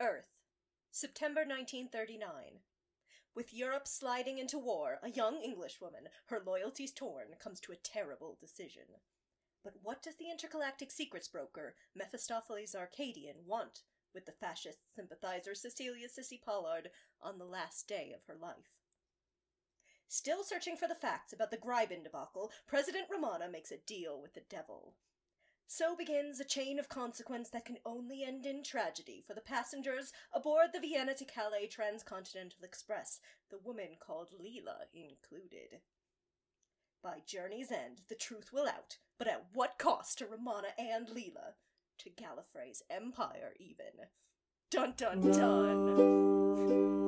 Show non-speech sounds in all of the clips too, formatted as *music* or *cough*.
Earth, September 1939. With Europe sliding into war, a young Englishwoman, her loyalties torn, comes to a terrible decision. But what does the intergalactic secrets broker, Mephistopheles Arkadian, want with the fascist sympathizer Cecilia Sissy Pollard on the last day of her life? Still searching for the facts about the Greiben debacle, President Romana makes a deal with the devil. So begins a chain of consequence that can only end in tragedy for the passengers aboard the Vienna to Calais Transcontinental Express, the woman called Leela included. By journey's end, the truth will out, but at what cost to Romana and Leela? To Gallifrey's empire, even. Dun dun dun!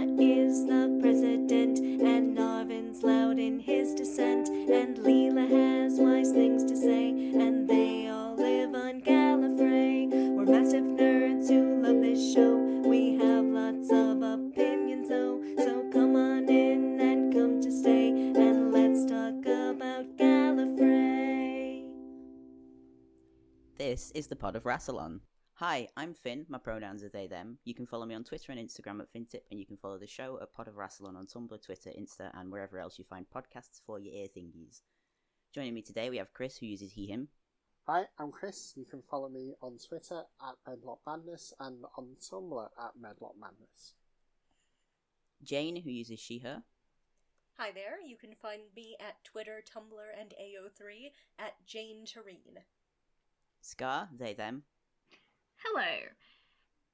Is the president, and Narvin's loud in his dissent, and Leela has wise things to say, and they all live on Gallifrey. We're massive nerds who love this show. We have lots of opinions, though, so come on in and come to stay, and let's talk about Gallifrey. This is the Pod of Rassilon. Hi, I'm Finn. My pronouns are they, them. You can follow me on Twitter and Instagram at FinTip, and you can follow the show at Pod of Rassilon on Tumblr, Twitter, Insta, and wherever else you find podcasts for your ear thingies. Joining me today, we have Chris, who uses he, him. Hi, I'm Chris. You can follow me on Twitter at Medlock Madness and on Tumblr at Medlock Madness. Jane, who uses she, her. Hi there, you can find me at Twitter, Tumblr, and AO3 at Jane Tureen. Scar, they, them. Hello.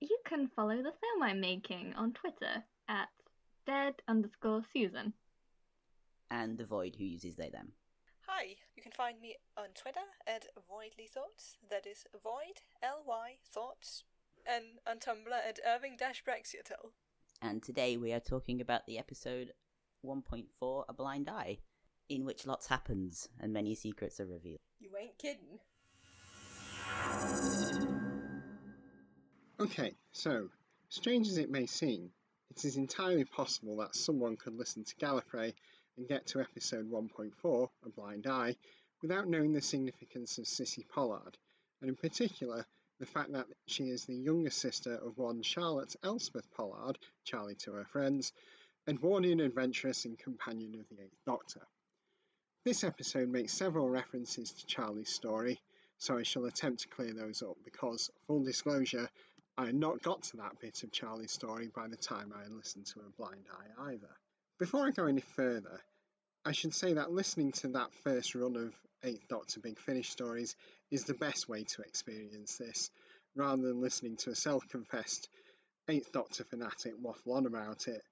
You can follow the film I'm making on Twitter at dead underscore Susan. And the Void, who uses they, them. Hi, you can find me on Twitter at Voidly Thoughts, that is Void, L-Y, Thoughts, and on Tumblr at Irving-Braxiatel. And today we are talking about the episode 1.4 A Blind Eye, in which lots happens and many secrets are revealed. You ain't kidding. Okay, so, strange as it may seem, it is entirely possible that someone could listen to Gallifrey and get to episode 1.4, A Blind Eye, without knowing the significance of Sissy Pollard, and in particular, the fact that she is the younger sister of one Charlotte Elspeth Pollard, Charlie to her friends, Edwardian adventuress and companion of the Eighth Doctor. This episode makes several references to Charlie's story, so I shall attempt to clear those up because, full disclosure, I had not got to that bit of Charlie's story by the time I had listened to A Blind Eye either. Before I go any further, I should say that listening to that first run of Eighth Doctor Big Finish stories is the best way to experience this, rather than listening to a self confessed Eighth Doctor fanatic waffle on about it.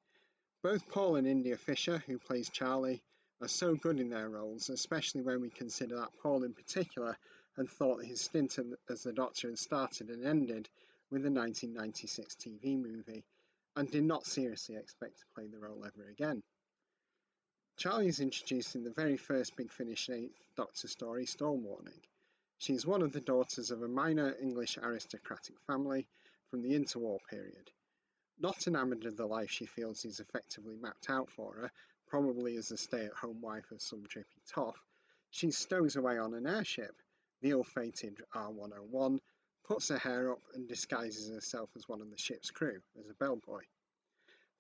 Both Paul and India Fisher, who plays Charlie, are so good in their roles, especially when we consider that Paul in particular had thought his stint as the Doctor had started and ended with the 1996 TV movie, and did not seriously expect to play the role ever again. Charlie is introduced in the very first Big Finish 8th Doctor story, Storm Warning. She is one of the daughters of a minor English aristocratic family from the interwar period. Not enamoured of the life she feels is effectively mapped out for her, probably as a stay at home wife of some drippy toff, she stows away on an airship, the ill fated R 101, puts her hair up and disguises herself as one of the ship's crew, as a bellboy.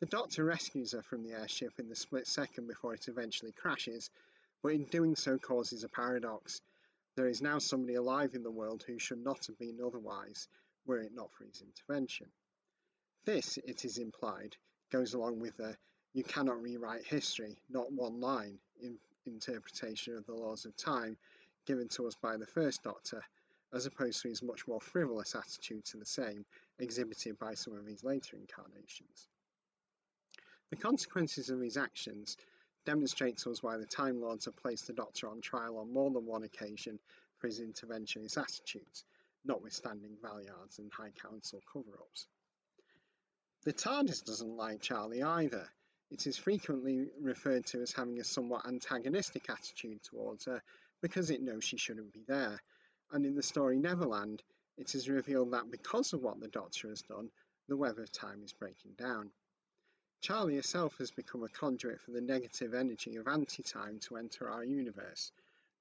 The Doctor rescues her from the airship in the split second before it eventually crashes, but in doing so causes a paradox. There is now somebody alive in the world who should not have been otherwise, were it not for his intervention. This, it is implied, goes along with the you cannot rewrite history, not one line, in interpretation of the laws of time given to us by the first Doctor, as opposed to his much more frivolous attitude to the same exhibited by some of his later incarnations. The consequences of his actions demonstrate to us why the Time Lords have placed the Doctor on trial on more than one occasion for his interventionist attitudes, notwithstanding Valeyard's and High Council cover-ups. The TARDIS doesn't like Charlie either. It is frequently referred to as having a somewhat antagonistic attitude towards her because it knows she shouldn't be there, and in the story Neverland, it is revealed that because of what the Doctor has done, the weather time is breaking down. Charlie herself has become a conduit for the negative energy of anti time to enter our universe.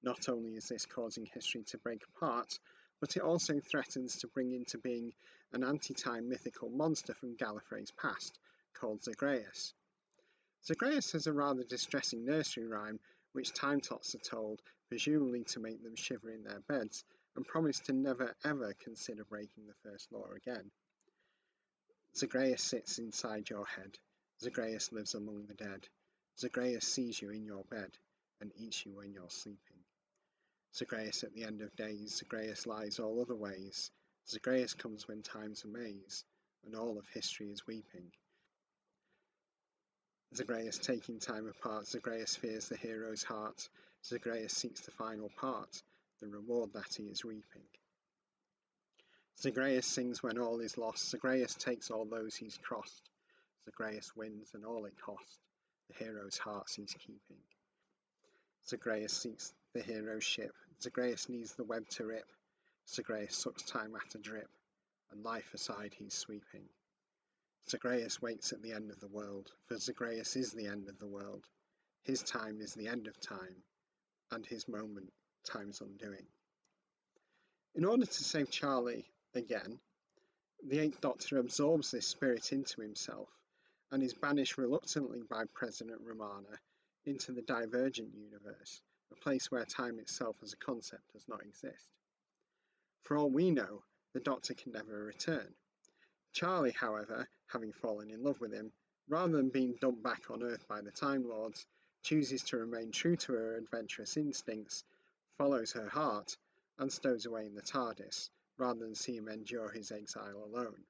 Not only is this causing history to break apart, but it also threatens to bring into being an anti-time mythical monster from Gallifrey's past, called Zagreus. Zagreus has a rather distressing nursery rhyme which time tots are told, presumably to make them shiver in their beds, and promise to never ever consider breaking the first law again. Zagreus sits inside your head. Zagreus lives among the dead. Zagreus sees you in your bed and eats you when you're sleeping. Zagreus at the end of days, Zagreus lies all other ways. Zagreus comes when time's amaze, and all of history is weeping. Zagreus taking time apart, Zagreus fears the hero's heart. Zagreus seeks the final part, the reward that he is reaping. Zagreus sings when all is lost. Zagreus takes all those he's crossed. Zagreus wins and all it cost. The hero's hearts he's keeping. Zagreus seeks the hero's ship. Zagreus needs the web to rip. Zagreus sucks time at a drip, and life aside he's sweeping. Zagreus waits at the end of the world, for Zagreus is the end of the world. His time is the end of time, and his moment time's undoing. In order to save Charlie again, the Eighth Doctor absorbs this spirit into himself and is banished reluctantly by President Romana into the Divergent universe, a place where time itself as a concept does not exist. For all we know, the Doctor can never return. Charlie, however, having fallen in love with him, rather than being dumped back on Earth by the Time Lords, chooses to remain true to her adventurous instincts, follows her heart, and stows away in the TARDIS, rather than see him endure his exile alone.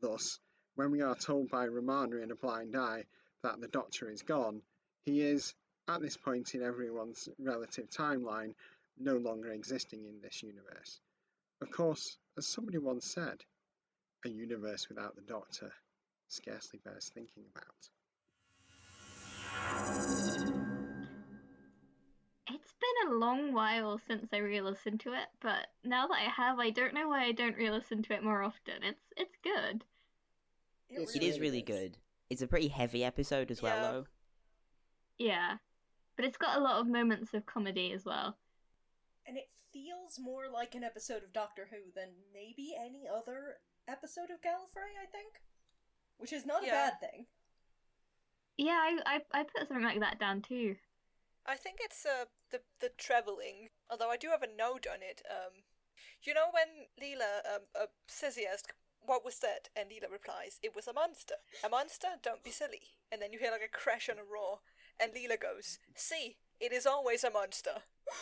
Thus, when we are told by Romana in a blind eye that the Doctor is gone, he is, at this point in everyone's relative timeline, no longer existing in this universe. Of course, as somebody once said, a universe without the Doctor scarcely bears thinking about. It's been a long while since I re-listened to it, but now that I have, I don't know why I don't re-listen to it more often. It's it's good. It's It is really really is. good. It's a pretty heavy episode as well, though. Yeah, but it's got a lot of moments of comedy as well. And it feels more like an episode of Doctor Who than maybe any other episode of Gallifrey, I think. Which is not Yeah. a bad thing. Yeah, I, I I put something like that down too. I think it's uh, the the traveling. Although I do have a note on it. Um, you know when Leela um uh, Sissy asked what was that, and Leela replies, "It was a monster. A monster? Don't be silly." And then you hear like a crash and a roar, and Leela goes, "See, it is always a monster." *laughs*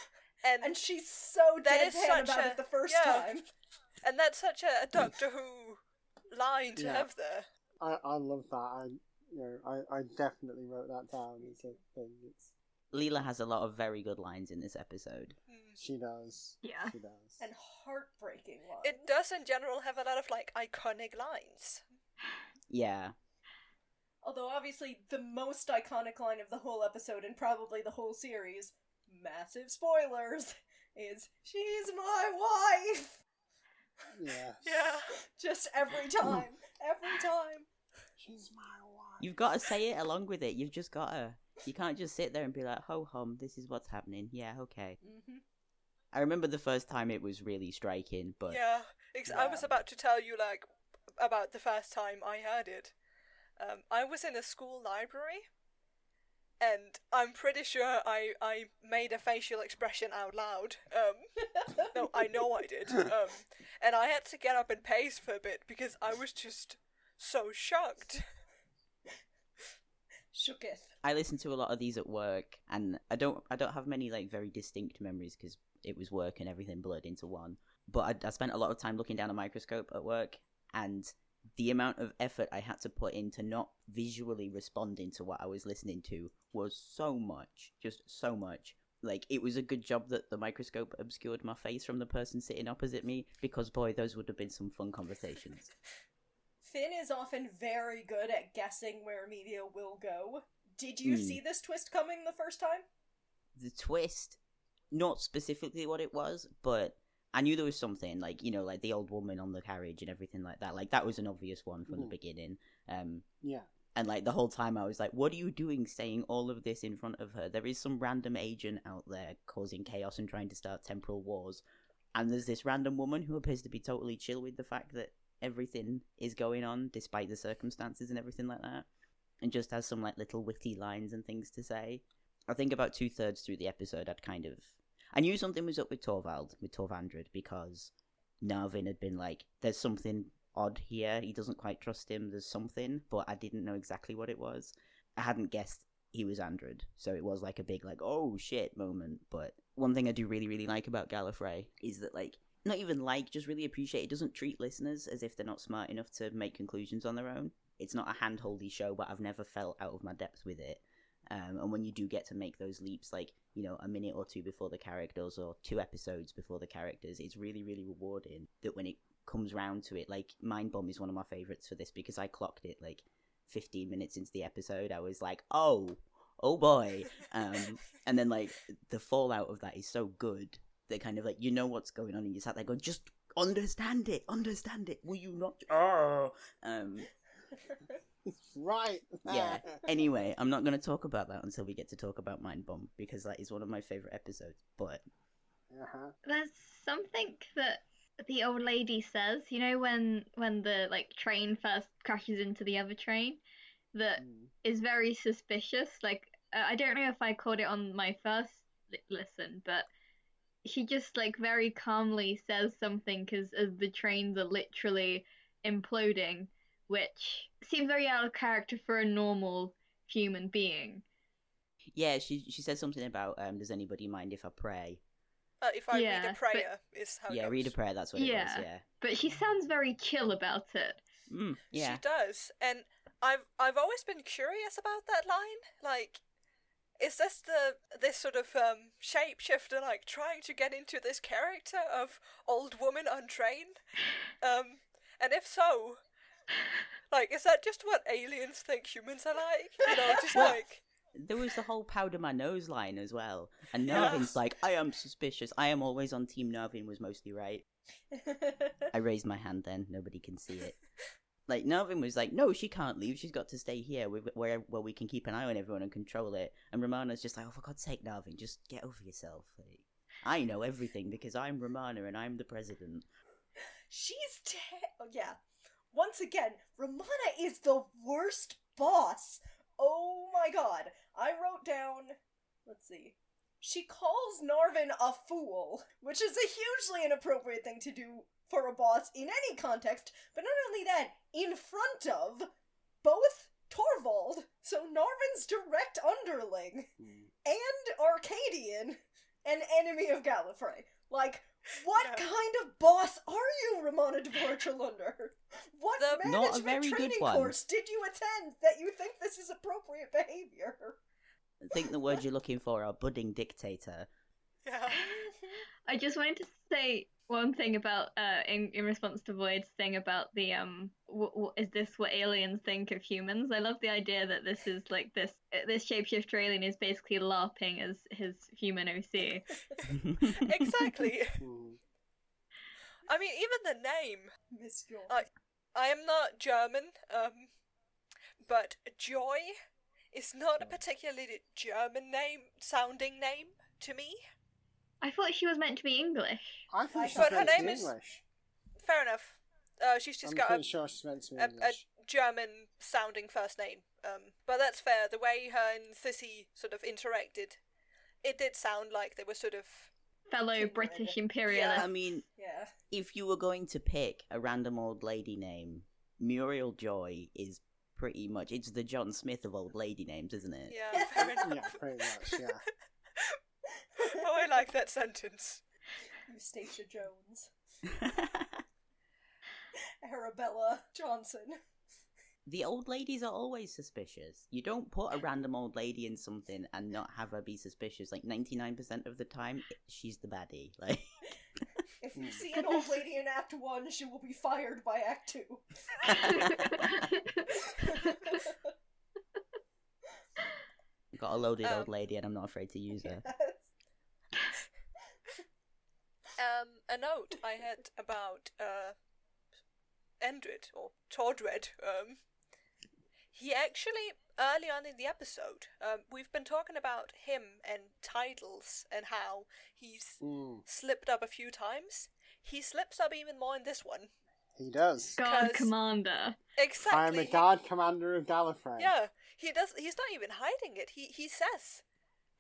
And And she's so That is deadpan such about a- it the first yeah. time. and that's such a, a Doctor Who line to Yeah. have there. I, I love that. I you know I, I definitely wrote that down as a thing. It's Leela has a lot of very good lines in this episode. Hmm. she does. Yeah. She does. And heartbreaking ones. It does in general have a lot of like iconic lines. Yeah. Although obviously the most iconic line of the whole episode and probably the whole series, massive spoilers, is "She's my wife." yeah. Yeah. Just every time, every time. She's my wife. You've got to say it along with it. You've just got to. You can't just sit there and be like, ho hum, this is what's happening. Yeah, okay. hmm I remember the first time it was really striking, but yeah, ex- I was about to tell you like about the first time I heard it. Um, I was in a school library, and I'm pretty sure I I made a facial expression out loud. Um, *laughs* no, I know I did. Um, and I had to get up and pace for a bit because I was just so shocked. Shooketh. I listen to a lot of these at work, and I don't I don't have many like very distinct memories because it was work and everything blurred into one. But I, I spent a lot of time looking down a microscope at work, and the amount of effort I had to put into not visually responding to what I was listening to was so much, just so much. Like it was a good job that the microscope obscured my face from the person sitting opposite me, because boy, those would have been some fun conversations. *laughs* Finn is often very good at guessing where media will go. Did you Hmm. see this twist coming the first time? the twist, not specifically what it was, but I knew there was something like you know, like the old woman on the carriage and everything like that. Like that was an obvious one from the Mhm. beginning. Um, Yeah. and like the whole time I was like, "What are you doing, saying all of this in front of her? There is some random agent out there causing chaos and trying to start temporal wars." and there's this random woman who appears to be totally chill with the fact that everything is going on despite the circumstances and everything like that, and just has some like little witty lines and things to say. I think about two thirds through the episode, I'd kind of I knew something was up with Torvald, with Torvandred, because Narvin had been like, "There's something odd here. He doesn't quite trust him. There's something," but I didn't know exactly what it was. I hadn't guessed he was Andred, so it was like a big like, "Oh shit" moment. But one thing I do really really like about Gallifrey is that like not even like, just really appreciate it doesn't treat listeners as if they're not smart enough to make conclusions on their own. It's not a handholdy show, but I've never felt out of my depth with it. Um, and when you do get to make those leaps, like you know, a minute or two before the characters, or two episodes before the characters, it's really, really rewarding. That when it comes round to it, like Mind Bomb is one of my favorites for this because I clocked it like 15 minutes into the episode. I was like, oh, oh boy, *laughs* um, and then like the fallout of that is so good that kind of like you know what's going on, and you sat there going, just understand it, understand it. Will you not? Oh, um, *laughs* Right. yeah. *laughs* Anyway, I'm not going to talk about that until we get to talk about Mind Bomb because that is one of my favorite episodes. But uh-huh. There's something that the old lady says, you know, when when the like train first crashes into the other train, that Mm. is very suspicious. Like uh, I don't know if I caught it on my first listen, but she just like very calmly says something because as the trains are literally imploding, which seems very out of character for a normal human being. yeah, she she says something about um, does anybody mind if I pray? Uh, if I Yeah, read a but- prayer, is how it yeah, read a prayer. That's what it Yeah. was. Yeah. But she sounds very chill about it. Mm, yeah. She does, and I've I've always been curious about that line. Like, is this the this sort of um, shapeshifter like trying to get into this character of old woman on train? Um, and if so, like, is that just what aliens think humans are like? You know, just Well- like There was the whole powder my nose line as well, and Yeah. Narvin's like, I am suspicious. I am always on team Narvin was mostly right. *laughs* I raised my hand then. Nobody can see it. Like Narvin was like, no, she can't leave. She's got to stay here, where where we can keep an eye on everyone and control it. And Romana's just like, oh, for God's sake, Narvin, just get over yourself. Like, I know everything because I'm Romana and I'm the president. She's oh, yeah. Once again, Romana is the worst boss. Oh my god. I wrote down. Let's see. She calls Narvin a fool, which is a hugely inappropriate thing to do for a boss in any context, but not only that, in front of both Torvald, so Narvin's direct underling, Mm. and Arkadian, an enemy of Gallifrey. Like, what Yeah. kind of boss are you, Ramona Dvorchalunder? What The- Not a management very good training one. course did you attend that you think this is appropriate behavior? I think the word you're looking for are budding dictator. *laughs* yeah. I just wanted to say one thing about uh in in response to Void's thing about the um w- w- is this what aliens think of humans? I love the idea that this is like this this shapeshifter alien is basically LARPing as his human OC. *laughs* exactly. *laughs* Mm. I mean, even the name. Miss Joy. I I am not German, um, but Joy is not a particularly German name sounding name to me. I thought she was meant to be English. I think she's But her meant to name be is- English. Fair enough. Uh, she's just I'm got pretty a, sure she's meant to be a, a English. German sounding first name. Um, but that's fair. The way her and Sissy sort of interacted, it did sound like they were sort of. Fellow Kindred. British imperialist. I mean, yeah. if you were going to pick a random old lady name, Muriel Joy is pretty much it's the John Smith of old lady names, isn't it? Yeah, fair *laughs* enough. yeah, pretty much. Yeah. I like that sentence. Eustacia Jones. *laughs* Arabella Johnson. the old ladies are always suspicious. You don't put a random old lady in something and not have her be suspicious. Like ninety nine percent of the time, she's the baddie. *laughs* Like If you Hmm. see an old lady in Act 1, she will be fired by Act 2. *laughs* got a loaded Um, old lady, and I'm not afraid to use her. Um, a note I had about uh, Endred or Tordred. Um, he actually early on in the episode, um, we've been talking about him and titles and how he's Mm, slipped up a few times. He slips up even more in this one. he does. God 'Cause- Commander. Exactly. I am a he- guard commander of Gallifrey. Yeah, he does. He's not even hiding it. He he says,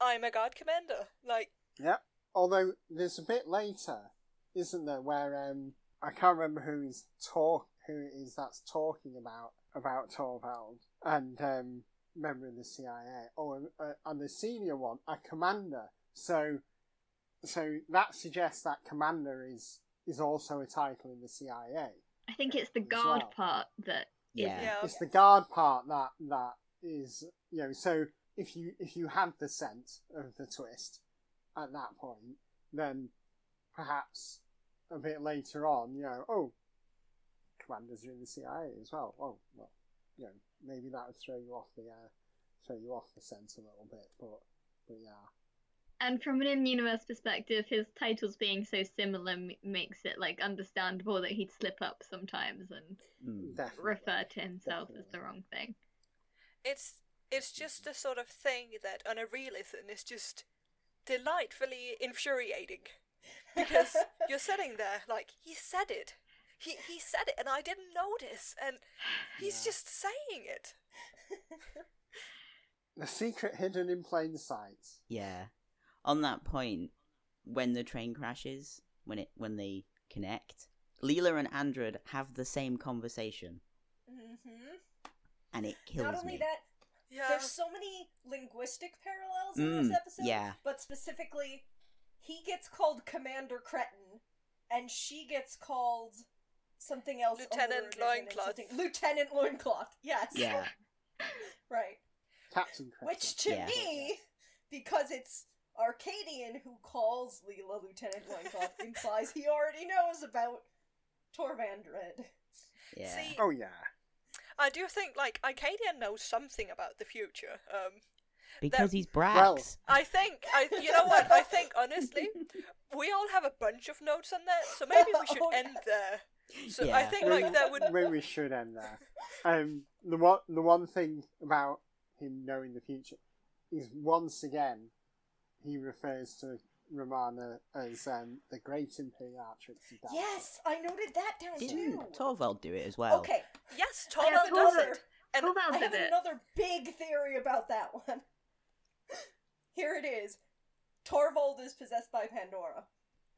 "I'm a guard commander." Like, Yep. Although there's a bit later, isn't there, where um I can't remember who is talk who it is that's talking about about Torvald and um member of the CIA or uh, and the senior one a commander. So so that suggests that commander is is also a title in the CIA. I think it's the guard well. part that is Yeah. yeah, It's the guard part that that is you know so if you if you had the sense of the twist at that point, then perhaps a bit later on, you know, oh, commanders are in the CIA as well. Oh, well, you know, maybe that would throw you off the uh, throw you off the scent a little bit, but but yeah, And from an in-universe perspective, his titles being so similar m- makes it like understandable that he'd slip up sometimes and Mm. refer to himself as the wrong thing. it's it's just the sort of thing that on a re-listen is just delightfully infuriating because *laughs* you're sitting there like he said it. He he said it and I didn't notice and he's Yeah. just saying it. *laughs* The secret hidden in plain sight. Yeah. On that point, when the train crashes, when it when they connect, Leela and Andred have the same conversation, hmm and it kills Not only me. that, Yeah. there's so many linguistic parallels in Mm, this episode. yeah. But specifically, he gets called Commander Cretin, and she gets called something else. Lieutenant alluring and Loincloth. something- Lieutenant Loincloth. Yes. Yeah. *laughs* right. Captain Creta. Which to Yeah. me, because it's Arkadian who calls Leela Lieutenant Loincloth, *laughs* implies he already knows about Torvandred. Yeah. See, Oh yeah. I do think like Arkadian knows something about the future. Um, because he's Brax. Well- I think I you know what I think honestly, we all have a bunch of notes on that, so maybe we should *laughs* Oh, end there. So I think like that would Maybe we should end there. Um, the one the one thing about him knowing the future is once again he refers to Romana as um, the great imperatrix of Yes, I noted that down Didn't too. Torvald do it as well? Okay, yes, Torvald does another- it. And Torvald I have it. another big theory about that one. *laughs* Here it is. Torvald is possessed by Pandora.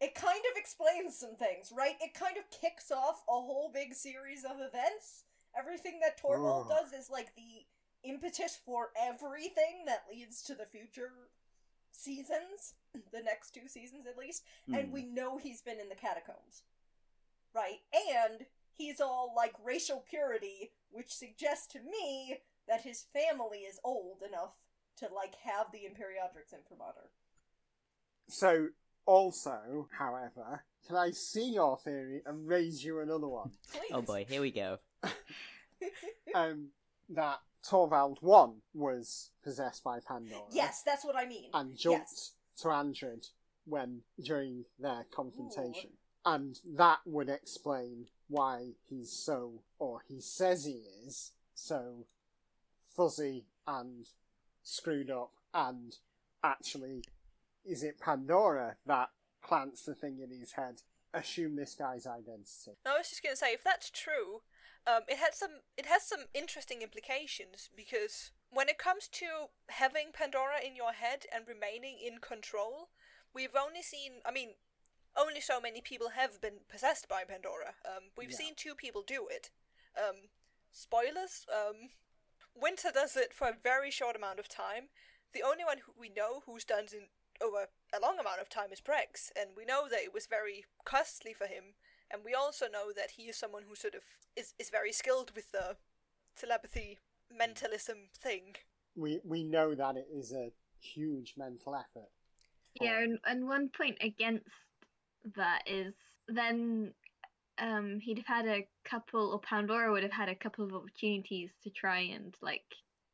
It kind of explains some things, right? It kind of kicks off a whole big series of events. Everything that Torvald Ugh. does is like the impetus for everything that leads to the future seasons, *clears throat* the next two seasons at least. And Hmm. we know he's been in the catacombs. Right? And he's all like racial purity, which suggests to me that his family is old enough to like have the Imperatrix imprimatur. So also, however, can I see your theory and raise you another one? Please. Oh boy, here we go. *laughs* Um, that Torvald one was possessed by Pandora. Yes, that's what I mean. and jumped Yes. to Andred when during their confrontation. And that would explain why he's so, or he says he is, so fuzzy and screwed up. And actually, is it Pandora that plants the thing in his head? Assume this guy's identity. No, I was just gonna say if that's true, um, it has some it has some interesting implications because when it comes to having Pandora in your head and remaining in control, we've only seen I mean, only so many people have been possessed by Pandora. Um, we've Yeah. seen two people do it. Um, spoilers. Um, Winter does it for a very short amount of time. The only one who we know who's done it in over a long amount of time is Prex, and we know that it was very costly for him and we also know that he is someone who sort of is, is very skilled with the telepathy mentalism thing. We we know that it is a huge mental effort. Yeah, and, and one point against that is then um he'd have had a couple or Pandora would have had a couple of opportunities to try and like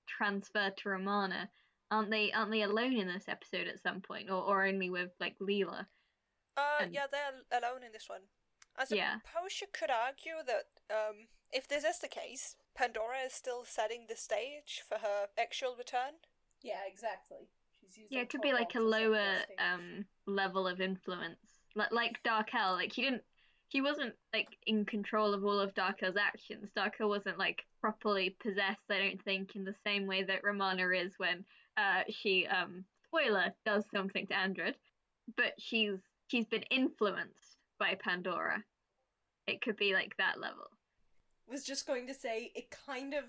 transfer to Romana. Aren't they aren't they alone in this episode at some point or, or only with like Leela? Uh, And- yeah, they're alone in this one. I suppose Yeah. you could argue that um, if this is the case, Pandora is still setting the stage for her actual return. Yeah, exactly. She's using Yeah, it could be like a Torvald to set the lower um level of influence, like like Darkel. Like he didn't, he wasn't like in control of all of Darkel's actions. Darkel wasn't like properly possessed. I don't think in the same way that Romana is when uh she um spoiler does something to Andred, but she's she's been influenced by Pandora. It could be like that level. was just going to say it kind of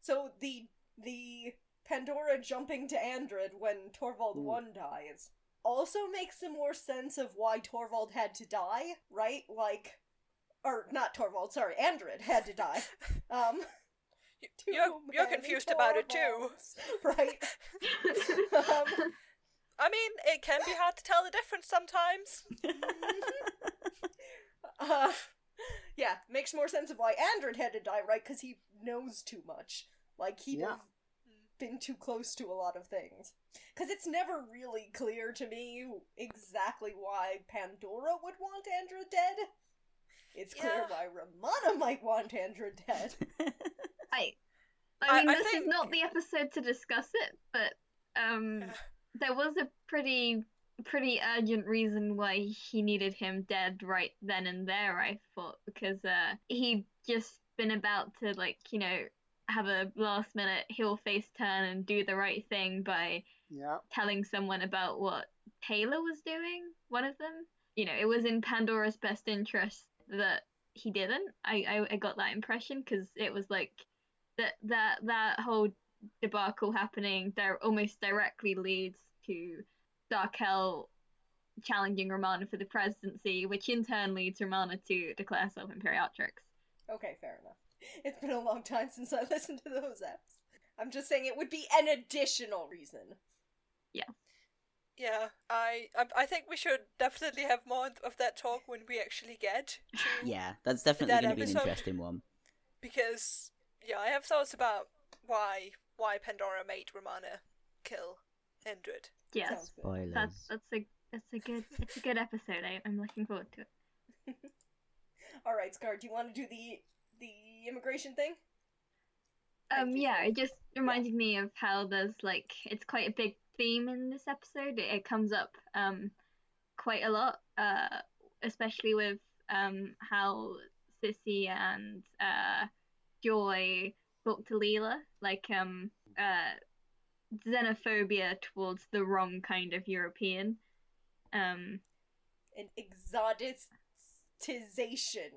so the the Pandora jumping to Andred when Torvald Ooh. one dies also makes some more sense of why Torvald had to die, right? Like or not Torvald, sorry, Andred had to die. *laughs* Um Y- You're, you're many confused about it too. Right. *laughs* Um, I mean, it can be hard to tell the difference sometimes. *laughs* uh, yeah, makes more sense of why Andred had to die, right? Because he knows too much. Like he'd Yeah. have been too close to a lot of things. Because it's never really clear to me exactly why Pandora would want Andred dead. It's clear Yeah. why Romana might want Andred dead. *laughs* I, I- I mean, I this think- is not the episode to discuss it, but um, Yeah. *sighs* there was a pretty, pretty urgent reason why he needed him dead right then and there. I thought because uh, he'd just been about to like, you know, have a last minute heel face turn and do the right thing by Yeah. telling someone about what Taylor was doing. One of them, you know, it was in Pandora's best interest that he didn't. I I, I got that impression because it was like that that that whole debacle happening there almost directly leads to Darkel challenging Romana for the presidency, which in turn leads Romana to declare herself Imperatrix. Okay, fair enough. It's been a long time since I *laughs* listened to those apps. I'm just saying it would be an additional reason. Yeah, Yeah, I, I I think we should definitely have more of that talk when we actually get to *laughs* yeah, that's definitely That going to be an interesting one. because yeah, I have thoughts about why why Pandora made Romana kill Andred. Yes, Spoilers. that's that's a that's a good it's a good episode. I, I'm looking forward to it. *laughs* All right, Scar, do you want to do the the immigration thing? Um, yeah, it just reminded me of how there's like it's quite a big theme in this episode. It, it comes up um quite a lot, uh, especially with um how Sissy and uh Joy talk to Leela, like um uh xenophobia towards the wrong kind of European. Um, An exoticization.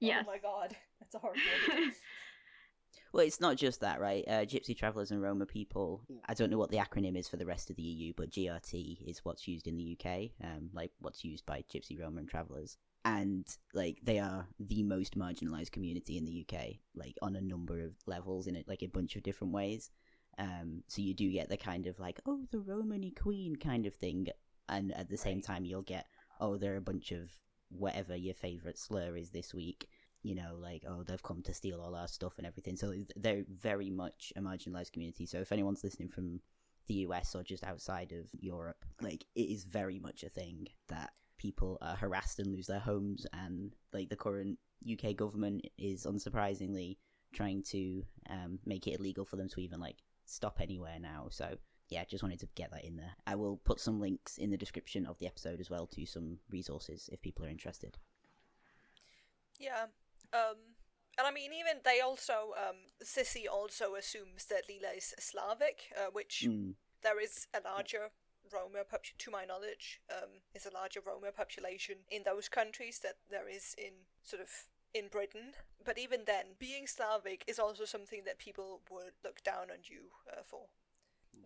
yes. Oh my god, that's a hard *laughs* word. Well, it's not just that, right? Uh, Gypsy Travellers and Roma people. I don't know what the acronym is for the rest of the EU, but GRT is what's used in the UK, um, like what's used by Gypsy, Roma, and Travellers. And like they are the most marginalised community in the UK, like on a number of levels in it, like a bunch of different ways. Um, so you do get the kind of like, oh, the Romany Queen kind of thing, and at the same time you'll get, oh, they're a bunch of whatever your favourite slur is this week you know, like, oh, they've come to steal all our stuff and everything. So they're very much a marginalized community. So if anyone's listening from the US or just outside of Europe, like, it is very much a thing that people are harassed and lose their homes. And, like, the current UK government is unsurprisingly trying to um, make it illegal for them to even, like, stop anywhere now. So, yeah, just wanted to get that in there. I will put some links in the description of the episode as well to some resources if people are interested. Yeah. Um and I mean even they also um Sissy also assumes that Leela is Slavic, uh, which Mm. there is a larger Roma pop- to my knowledge, um, is a larger Roma population in those countries that there is in sort of in Britain. But even then, being Slavic is also something that people would look down on you uh, for.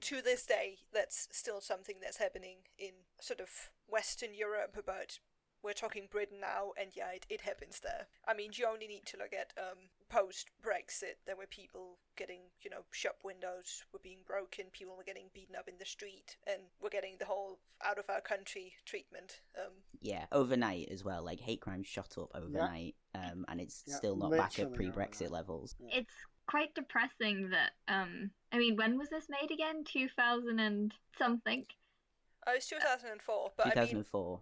To this day, that's still something that's happening in sort of Western Europe, but we're talking Britain now, and yeah, it, it happens there. I mean, you only need to look at um, post Brexit. There were people getting, you know, shop windows were being broken, people were getting beaten up in the street, and we're getting the whole out of our country treatment. Um, Yeah, overnight as well. Like hate crime shot up overnight, um, and it's Yeah, still not back at pre-Brexit overnight. levels. it's quite depressing that um I mean when was this made again? Two thousand and something. oh, it's 2004, but I mean, 2004.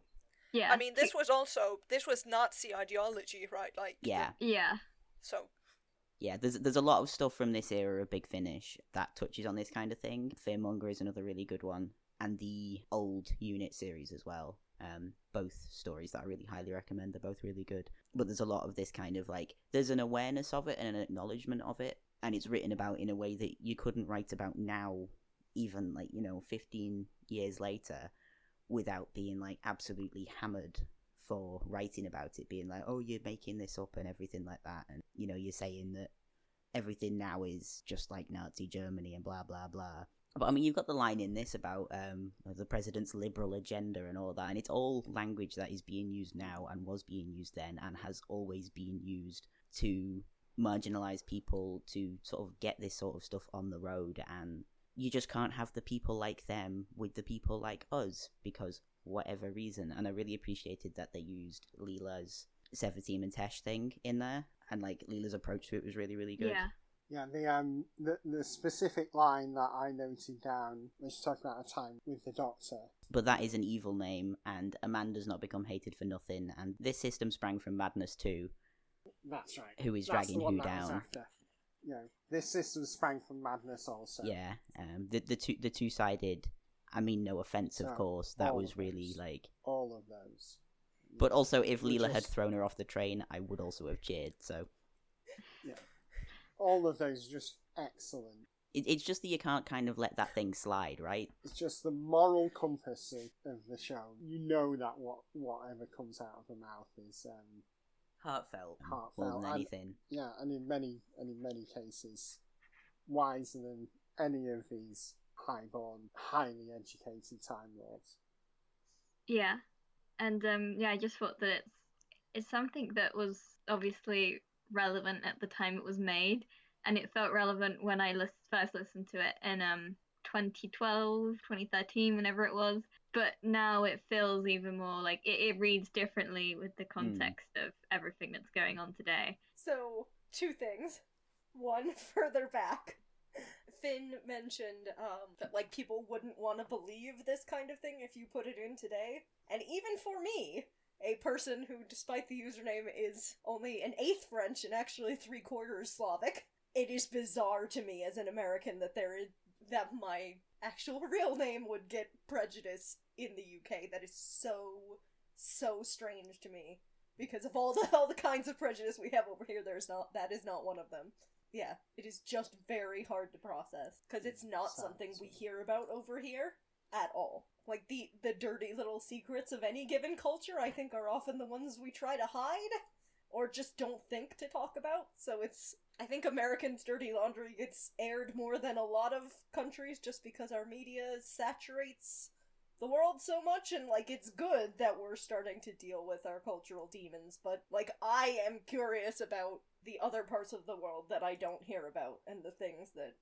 Yeah. I mean, this was also this was Nazi ideology, right? Like, Yeah, Yeah. So Yeah, there's there's a lot of stuff from this era of Big Finish that touches on this kind of thing. Fearmonger is another really good one, and the old Unit series as well. Um, both stories that I really highly recommend. They're both really good. But there's a lot of this kind of like there's an awareness of it and an acknowledgement of it, and it's written about in a way that you couldn't write about now, even like you know 15 years later, without being like absolutely hammered for writing about it, being like, oh, you're making this up and everything like that, and you know, you're saying that everything now is just like Nazi Germany and blah blah blah. But I mean, you've got the line in this about um, the president's liberal agenda and all that, and it's all language that is being used now and was being used then and has always been used to marginalize people to sort of get this sort of stuff on the road and you just can't have the people like them with the people like us because whatever reason and i really appreciated that they used leela's Sevateem and Tesh thing in there and like leela's approach to it was really really good Yeah. Yeah, the um the, the specific line that I noted down was talking about a time with the Doctor. but that is an evil name and a man does not become hated for nothing and this system sprang from madness too That's right. Who is That's dragging who down. You know, this system sprang from madness also. yeah um the the two the two-sided i mean no offense of course that was really those. like All of those. but also if leela had thrown her off the train i would also have cheered so all of those just excellent. it, it's just that you can't kind of let that thing slide right It's just the moral compass of, of the show. You know that what whatever comes out of the mouth is um heartfelt more Heartfelt, than and- anything yeah, and in many and in many cases wiser than any of these highborn, highly educated time lords. Yeah, and um, yeah, I just thought that it's it's something that was obviously relevant at the time it was made, and it felt relevant when I lis- first listened to it in um 2012, 2013, whenever it was. But now it feels even more like it, it reads differently with the context of everything that's going on today. So, two things. One, *laughs* further back, Finn mentioned um, that like people wouldn't want to believe this kind of thing if you put it in today, and even for me, a person who, despite the username, is only an eighth French and actually three quarters Slavic, it is bizarre to me as an American that there is that my actual *laughs* real name would get prejudice in the UK. That is so so strange to me. Because of all the all the kinds of prejudice we have over here there's not that is not one of them. Yeah it is just very hard to process. Because it's not something we hear about over here at all. Like the the dirty little secrets of any given culture i think are often the ones we try to hide or just don't think to talk about. So it's i think americans dirty laundry gets aired more than a lot of countries just because our media saturates the world so much. And like it's good that we're starting to deal with our cultural demons but like i am curious about the other parts of the world that i don't hear about and the things that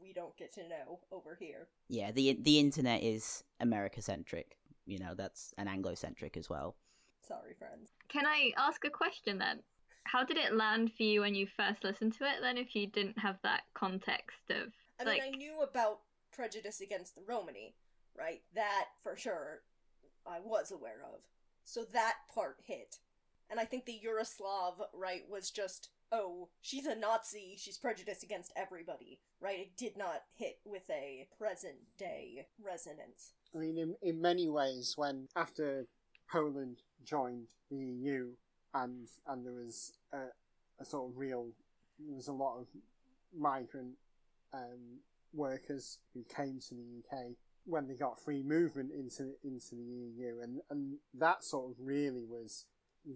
we don't get to know over here. Yeah the the internet is america centric you know that's an anglo centric as well. Sorry friends. Can I ask a question then? How did it land for you when you first listened to it? Then, if you didn't have that context of i like, mean i knew about prejudice against the romani right? That for sure i was aware of. So that part hit. And i think the yuroslav right was just oh she's a nazi she's prejudiced against everybody right it did not hit with a present day resonance I mean, in, in many ways, when after Poland joined the EU and and there was a, a sort of real, there was a lot of migrant um, workers who came to the UK when they got free movement into into the EU, and and that sort of really was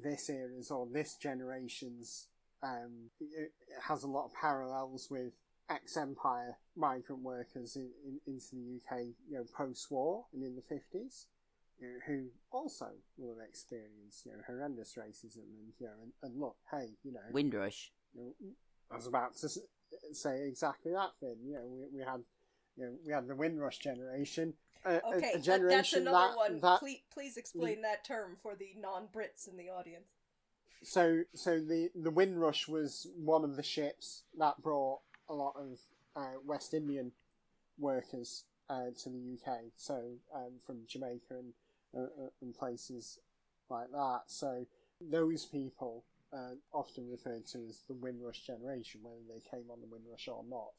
this era's or this generation's. Um, it, it has a lot of parallels with ex-empire migrant workers in, in, into the UK, you know, post-war and in the fifties, you know, who also will have experienced, you know, horrendous racism and you know, and, and look, hey, you know, windrush. you know, I was about to say exactly that thing. You know, we, we had, you know, we had the Windrush generation, a, a- okay a, generation that's another that, one. that please, please explain that term for the non-brits in the audience so so the the Windrush was one of the ships that brought a lot of uh, West Indian workers uh, to the UK. So um, from Jamaica and uh, uh, and places like that. So those people uh, often referred to as the Windrush generation, whether they came on the Windrush or not.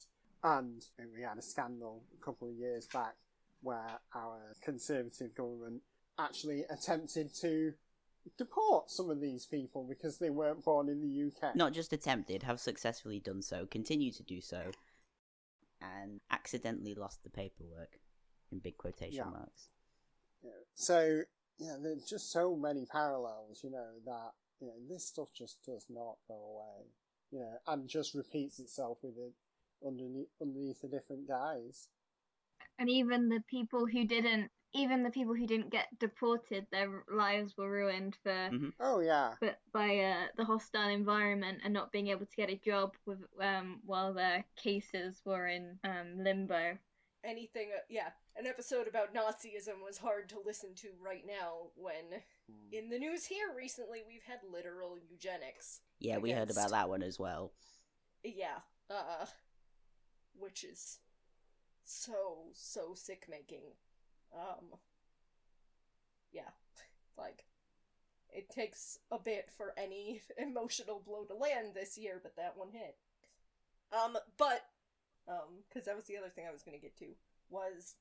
And we had a scandal a couple of years back where our Conservative government actually attempted to deport some of these people because they weren't born in the UK. Not just attempted, have successfully done so, continue to do so, and accidentally lost the paperwork, in big quotation Yeah. marks. Yeah. So yeah, there's just so many parallels, you know, that you know this stuff just does not go away, you know, and just repeats itself with it underneath underneath the different guys. and even the people who didn't even the people who didn't get deported their lives were ruined for Mhm. Oh yeah, but by uh, the hostile environment and not being able to get a job with um while their cases were in um limbo Anything, uh, yeah, an episode about Nazism was hard to listen to right now when in the news here recently we've had literal eugenics. Yeah, we heard about that one as well. Yeah, uh, which is so, so sick making. Um, yeah, like, it takes a bit for any *laughs* emotional blow to land this year, but that one hit. Um, but, um, because that was the other thing I was gonna get to, was,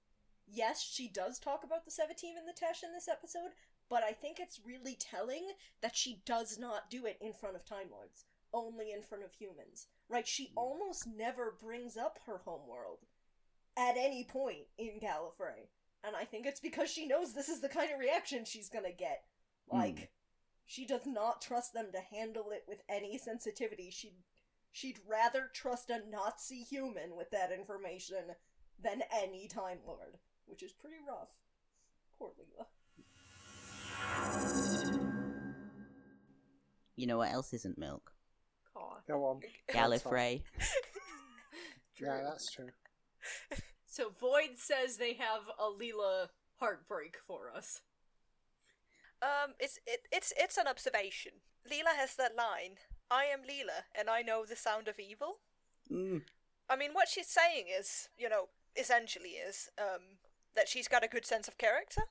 yes, she does talk about the Sevateem and the Tesh in this episode, but I think it's really telling that she does not do it in front of Time Lords, only in front of humans. Right? She almost never brings up her homeworld at any point in Gallifrey. And I think it's because she knows this is the kind of reaction she's gonna get. Like, Hmm. she does not trust them to handle it with any sensitivity. She'd, she'd rather trust a Nazi human with that information than any Time Lord, which is pretty rough. Poor Leela. You know what else isn't milk? Go on. Gallifrey. *laughs* Yeah, that's true. So Void says they have a Leela heartbreak for us. Um, it's it, it's it's an observation. Leela has that line. I am Leela, and I know the sound of evil. Mm. I mean, what she's saying is, you know, essentially is um that she's got a good sense of character.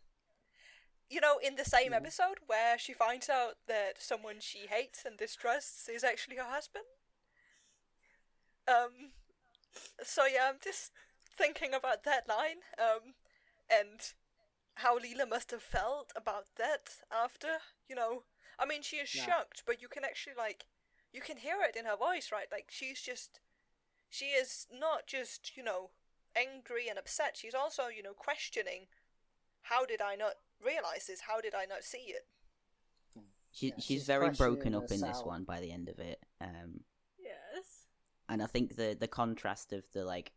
You know, in the same episode where she finds out that someone she hates and distrusts is actually her husband. Um, so yeah, I'm just thinking about that line, um, and how Leela must have felt about that after, you know. I mean, she is Yeah. shocked, but you can actually, like, you can hear it in her voice, right? Like, she's just, she is not just, you know, angry and upset. She's also, you know, questioning, how did I not realize this? How did I not see it? She, Yeah, she's, she's very broken up in this one by the end of it. Um, Yes. and I think the the contrast of the like,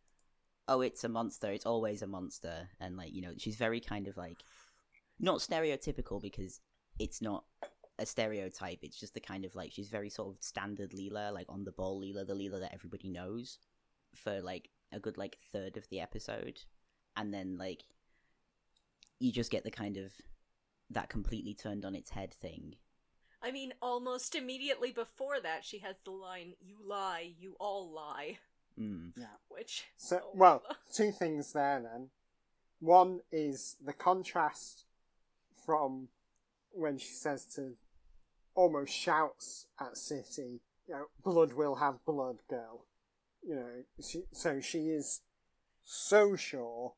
oh, it's a monster, it's always a monster, and like you know, she's very kind of like, not stereotypical because it's not a stereotype. It's just the kind of like she's very sort of standard Leela, like on the ball Leela, the Leela that everybody knows, for like a good like third of the episode, and then like you just get the kind of that completely turned on its head thing. I mean, almost immediately before that, she has the line, You lie, you all lie. Mm. Yeah. Which. So, oh, well, *laughs* two things there then. One is the contrast from when she says to, almost shouts at City, you know, blood will have blood, girl. You know, she, so she is so sure,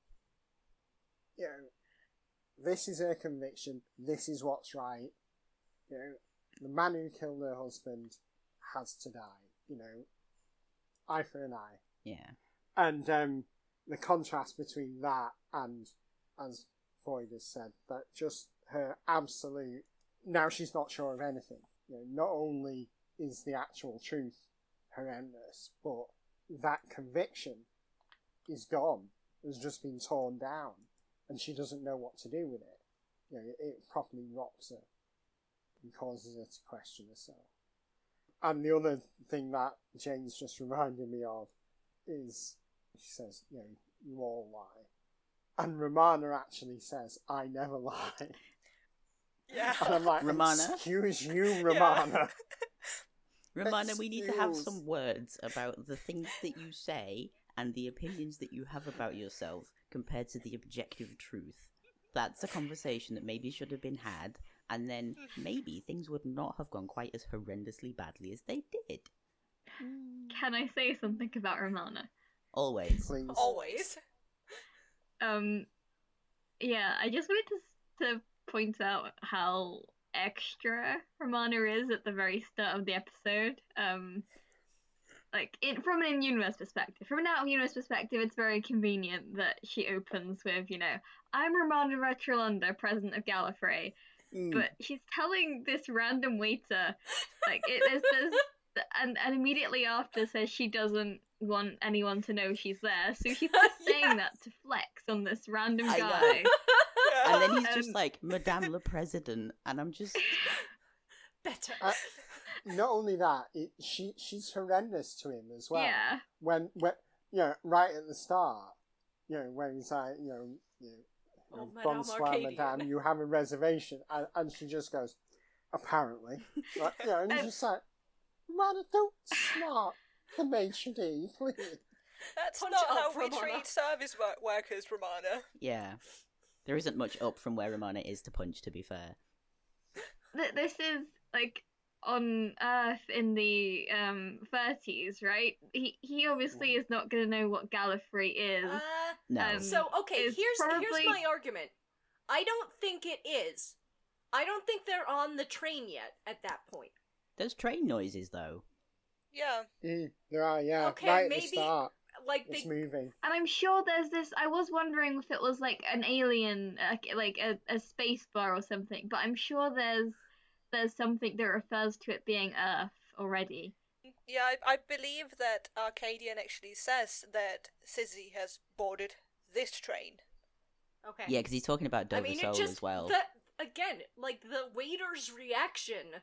you know, this is her conviction, this is what's right. You know, the man who killed her husband has to die. You know, eye for an eye Yeah. and um, the contrast between that and, as Freud has said, that just her absolute. Now she's not sure of anything. You know, not only is the actual truth horrendous, but that conviction is gone, has just been torn down, and she doesn't know what to do with it. You know, it properly rocks her and causes her to question herself. And the other thing that Jane's just reminded me of is she says, you know, you all lie. And Romana actually says, I never lie. Yeah. And I'm like, Romana? excuse you, *laughs* Romana. Romana, we need to have some words about the things that you say and the opinions that you have about yourself compared to the objective truth. That's a conversation that maybe should have been had and then maybe *laughs* things would not have gone quite as horrendously badly as they did. Can I say something about Romana? Always. Please. Always. Um, yeah, I just wanted to to point out how extra Romana is at the very start of the episode. Um, like in from an in-universe perspective, from an out-of-universe perspective, it's very convenient that she opens with, you know, "I'm Romanadvoratrelundar, president of Gallifrey," Mm. but she's telling this random waiter, like, it, there's, there's, and and immediately after says she doesn't want anyone to know she's there, so she's just *laughs* saying Yes. that to flex on this random I know. guy. *laughs* and then he's just Um, like, Madame le President, and I'm just. *laughs* Better. Uh, not only that, it, she she's horrendous to him as well. Yeah. When when you know right at the start, you know when he's like you know, you know, you Oh, know, Madame bonsoir, Arkadian." madame, you have a reservation, and, and she just goes, apparently, *laughs* like, you know, and Um, just like, man, don't smart the maitre d', please. That's Punch not up, how we treat service work workers, Romana. Yeah. There isn't much up from where Romana is to punch, to be fair. This is like on Earth in the um 30s, right? He he obviously is not gonna know what Gallifrey is. Uh, No. Um, so okay, here's probably- here's my argument. I don't think it is. I don't think they're on the train yet at that point. There's train noises, though. Yeah. Mm, there are, yeah, Okay, right at maybe- the start, Like it's they moving. And I'm sure there's this. I was wondering if it was like an alien, like, like a, a space bar or something. But I'm sure there's there's something that refers to it being Earth already. Yeah, I, I believe that Arkadian actually says that Cissie has boarded this train. Okay. Yeah, because he's talking about I Dover mean, Soul it just as well. the again, like the waiter's reaction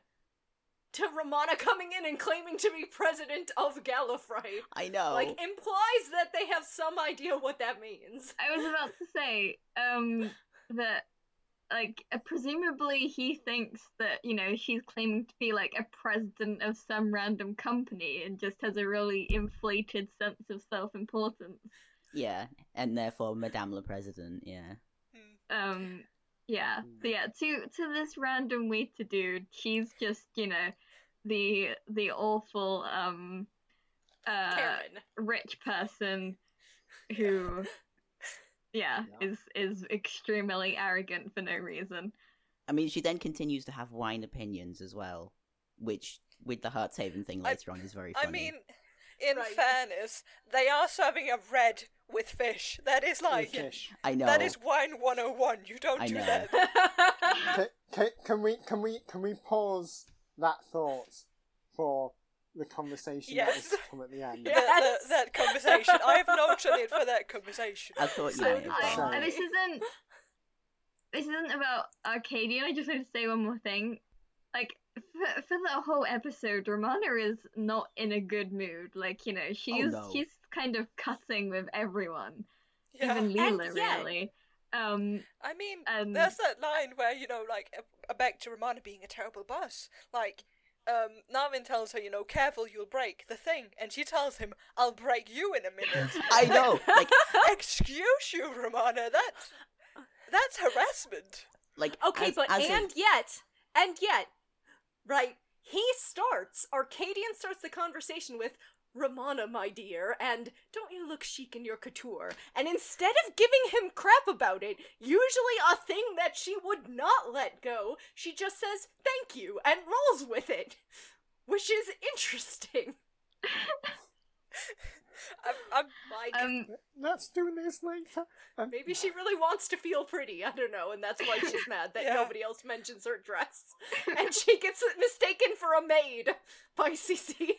to Romana coming in and claiming to be president of Gallifrey, I know. like implies that they have some idea what that means. I was about to say um that like uh, presumably he thinks that you know she's claiming to be like a president of some random company and just has a really inflated sense of self-importance. Yeah, and therefore Madame la President, yeah. Um yeah. So yeah, to to this random waiter dude, she's just, you know, the the awful um uh Karen. rich person who yeah, Yeah. is is extremely arrogant for no reason. I mean, she then continues to have wine opinions as well, which, with the Hearthaven thing I- later on, is very funny. I mean, in Right. fairness, they are serving a red with fish. That is like Fish. I know. that is wine 101. You don't I do know. that. *laughs* can, can, can we can we can we pause that thought for the conversation that is Yes. to come at the *laughs* end? The- Yes. the- that conversation. I have notes on it for that conversation. I thought you So might did I, and this isn't this isn't about Arkadian. I just want to say one more thing. Like for, for the whole episode, Romana is not in a good mood. Like you know, she's no. she's kind of cussing with everyone, Yeah. even Leela, And yet- really. Um, I mean, and there's that line where you know, like, back to Romana being a terrible boss. Like, um, Narvin tells her, you know, careful, you'll break the thing, and she tells him, "I'll break you in a minute." *laughs* I know. Like, *laughs* Excuse you, Romana. That's that's harassment. like Okay, as, but as a- and yet, and yet, right? He starts. Arkadian starts the conversation with Romana, my dear, and don't you look chic in your couture? And instead of giving him crap about it, usually a thing that she would not let go, she just says thank you and rolls with it, which is interesting. *laughs* I'm, I'm Like, um, Let's do this later. Um, maybe she really wants to feel pretty. I don't know, and that's why she's mad that *laughs* Yeah. nobody else mentions her dress. and she gets mistaken for a maid by Cissie.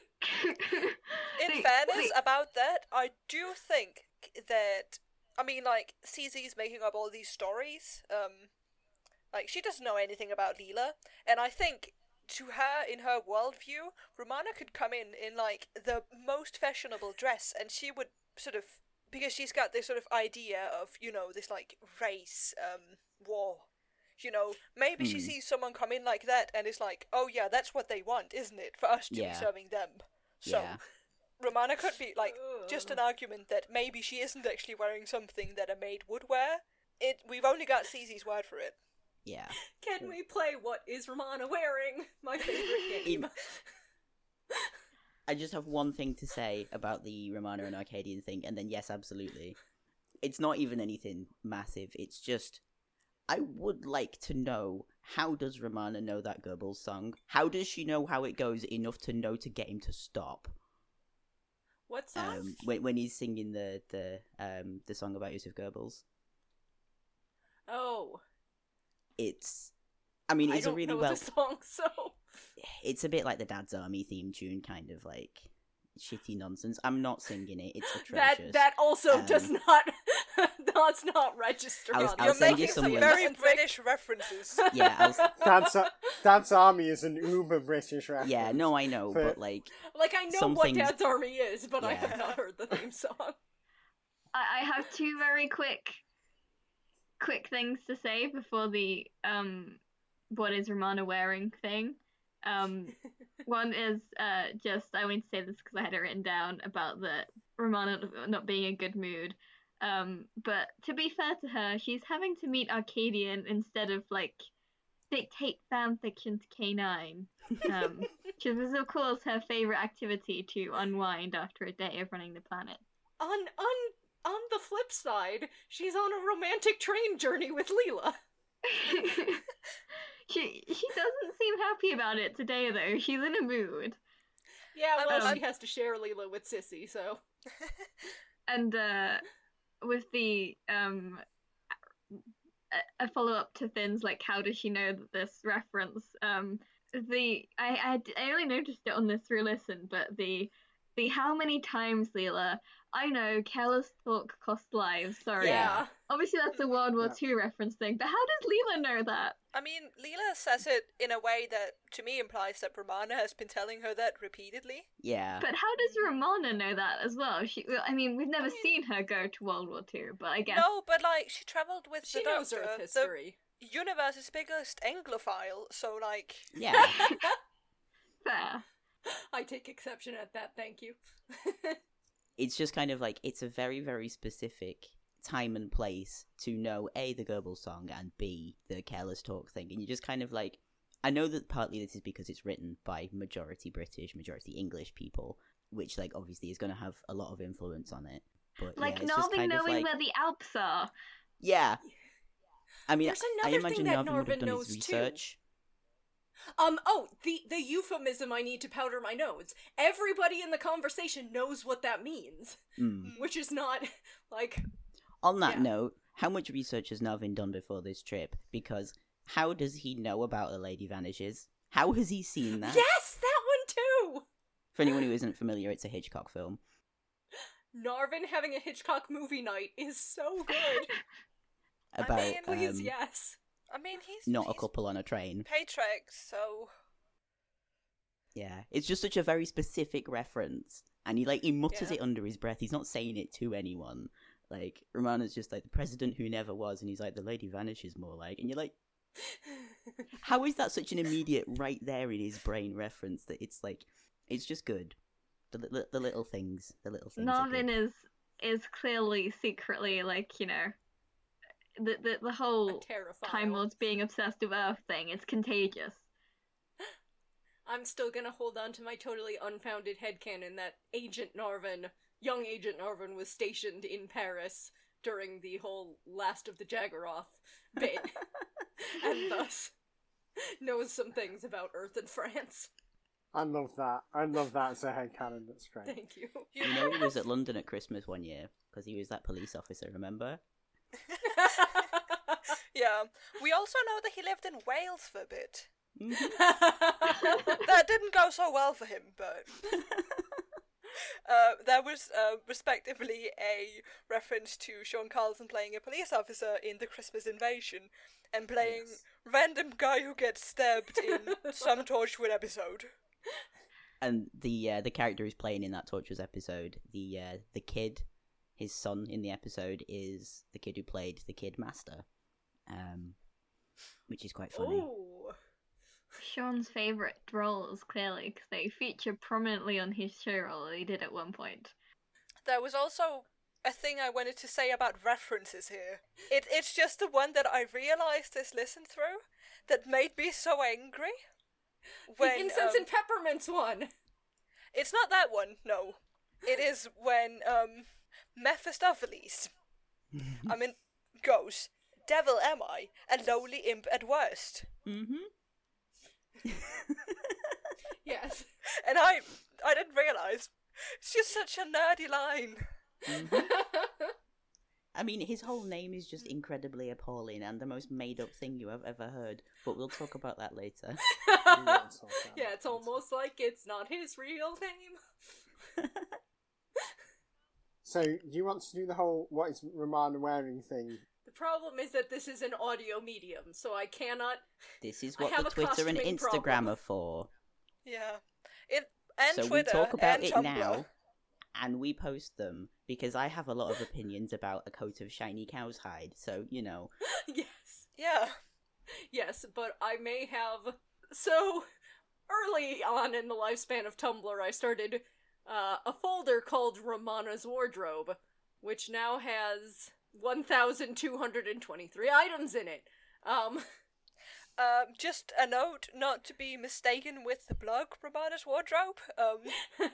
Fairness wait. about that, I do think that I mean, like Cissie's making up all these stories. Um, like she doesn't know anything about Leela, and I think to her, in her worldview, Romana could come in in like the most fashionable dress, and she would sort of because she's got this sort of idea of you know this like race um war. You know, maybe she Hmm. sees someone come in like that and is like, "Oh yeah, that's what they want, isn't it? For us to Yeah. be serving them." So yeah. Romana could be like just an argument that maybe she isn't actually wearing something that a maid would wear. It we've only got Cissie's word for it. Yeah. *laughs* Can hmm. we play What is Romana Wearing? *laughs* My favorite *laughs* game. I just have one thing to say about the Romana and Arkadian thing, and then yes, absolutely. It's not even anything massive. It's just I would like to know how does Romana know that Goebbels song? How does she know how it goes enough to know to get him to stop? What's that? Um, when when he's singing the the um the song about Joseph Goebbels, oh, it's. I mean, it's a really well. the *laughs* song, so It's a bit like the Dad's Army theme tune, kind of like shitty nonsense. I'm not singing it. It's that atrocious. that also Um, does not *laughs* does not register I'll- on I'll You're this. send you making some some links. very British *laughs* references. Yeah, I was- *laughs* Dad's, Dad's Army is an uber British reference. Yeah, no, I know, For- but like, Like I know Some what things- Dad's Army is, but I Yeah. have not heard the theme song. I, I have two very quick quick things to say before the um what is Romana wearing thing. Um one is uh just I wanted to say this because I had it written down about the Romana not being in a good mood. Um but to be fair to her, she's having to meet Arkadian instead of like dictate fanfiction to K9. Um *laughs* which was of course her favorite activity to unwind after a day of running the planet. On on on the flip side, she's on a romantic train journey with Leela. *laughs* she she doesn't seem happy about it today though. She's in a mood. Yeah, well, Um, she has to share Leela with Cissie, so *laughs* And uh with the um a- follow up to Finn's like how does she know this reference um the I I, I only noticed it on this re-listen but the the how many times Leela I know careless talk cost lives sorry yeah. obviously that's a World War II reference thing but how does Leela know that I mean, Leela says it in a way that to me implies that Romana has been telling her that repeatedly. yeah, But how does Romana know that as well? She, well, I mean, we've never mean- seen her go to World War Two, but I guess No, but like she travelled with She the knows doctor, Earth the history. universe's biggest Anglophile. So like, yeah. *laughs* fair. I take exception at that, thank you. *laughs* it's just kind of like it's a very very specific time and place to know a the Goebbels song and b the careless talk thing, and you just kind of like. I know that partly this is because it's written by majority British, majority English people, which like obviously is going to have a lot of influence on it. But Like yeah, it's just of knowing like, where the Alps are. yeah. I mean, There's I another imagine thing that Narvin would have Narvin done knows his too. Research. Um, oh, the, the euphemism I need to powder my nose. Everybody in the conversation knows what that means, Mm. which is not, like, On that Yeah. note, how much research has Narvin done before this trip? Because how does he know about A Lady Vanishes? How has he seen that? yes, that one too! For anyone who isn't familiar, it's a Hitchcock film. Narvin having a Hitchcock movie night is so good. *laughs* About mean, Please, um, yes. I mean, he's not a couple on a train. Paytrex, so Yeah, it's just such a very specific reference, and he like he mutters Yeah. it under his breath. He's not saying it to anyone. Like Romana's just like the president who never was, and he's like the lady vanishes more like, and you're like, *laughs* how is that such an immediate right there in his brain reference that it's like, it's just good. The li- the little things, the little things. are Narvin good. is is clearly secretly like you know the the, the whole. Time Lords being obsessed with Earth thing. It's contagious. *gasps* I'm still gonna hold on to my totally unfounded headcanon that Agent Narvin, young Agent Narvin, was stationed in Paris during the whole Last of the Jagaroth bit, *laughs* and thus knows some things about Earth and France. I love that. I love that as a headcanon. That's *laughs* great. Thank you. You know, he was at *laughs* London at Christmas one year because he was that police officer. Remember? Yeah. We also know that he lived in Wales for a bit. Mhm. That didn't go so well for him, but *laughs* uh, there was uh, respectively a reference to Sean Carlsen playing a police officer in The Christmas Invasion and playing Yes. random guy who gets stabbed in some Torchwood episode. and the uh, the character he's playing in that Torchwood episode, the uh, the kid, his son in the episode is the kid who played the Kid Master, um, which is quite funny. Ooh. Sean's favorite roles clearly because they feature prominently on his showreel. He did at one point. There was also a thing I wanted to say about references here. It it's just the one that I realized as listen through that made me so angry. the incense um, and peppermints one. It's not that one, no. It is when um Mephistopheles *laughs* I mean goes, Devil am I? A lowly imp at worst. Mm-hmm. *laughs* Yes. And I I didn't realise. It's just such a nerdy line. *laughs* I mean, his whole name is just incredibly appalling and the most made up thing you have ever heard. But we'll talk about that later. won't talk about yeah, it's later. almost like it's not his real name. *laughs* So do you want to do the whole what is Romana wearing thing? The problem is that this is an audio medium, so I cannot. This is what the Twitter and costuming Instagram problem. are for. Yeah. It and so Twitter we talk about and it Tumblr. now, and we post them because I have a lot of opinions about a coat of shiny cow's hide. So you know, *laughs* yes. Yeah. Yes, but I may have. So, early on in the lifespan of Tumblr, I started uh, a folder called Romana's Wardrobe, which now has 1,223 items in it. Um, *laughs* Um, just a note not to be mistaken with the blog Romana's Wardrobe. Um, *laughs*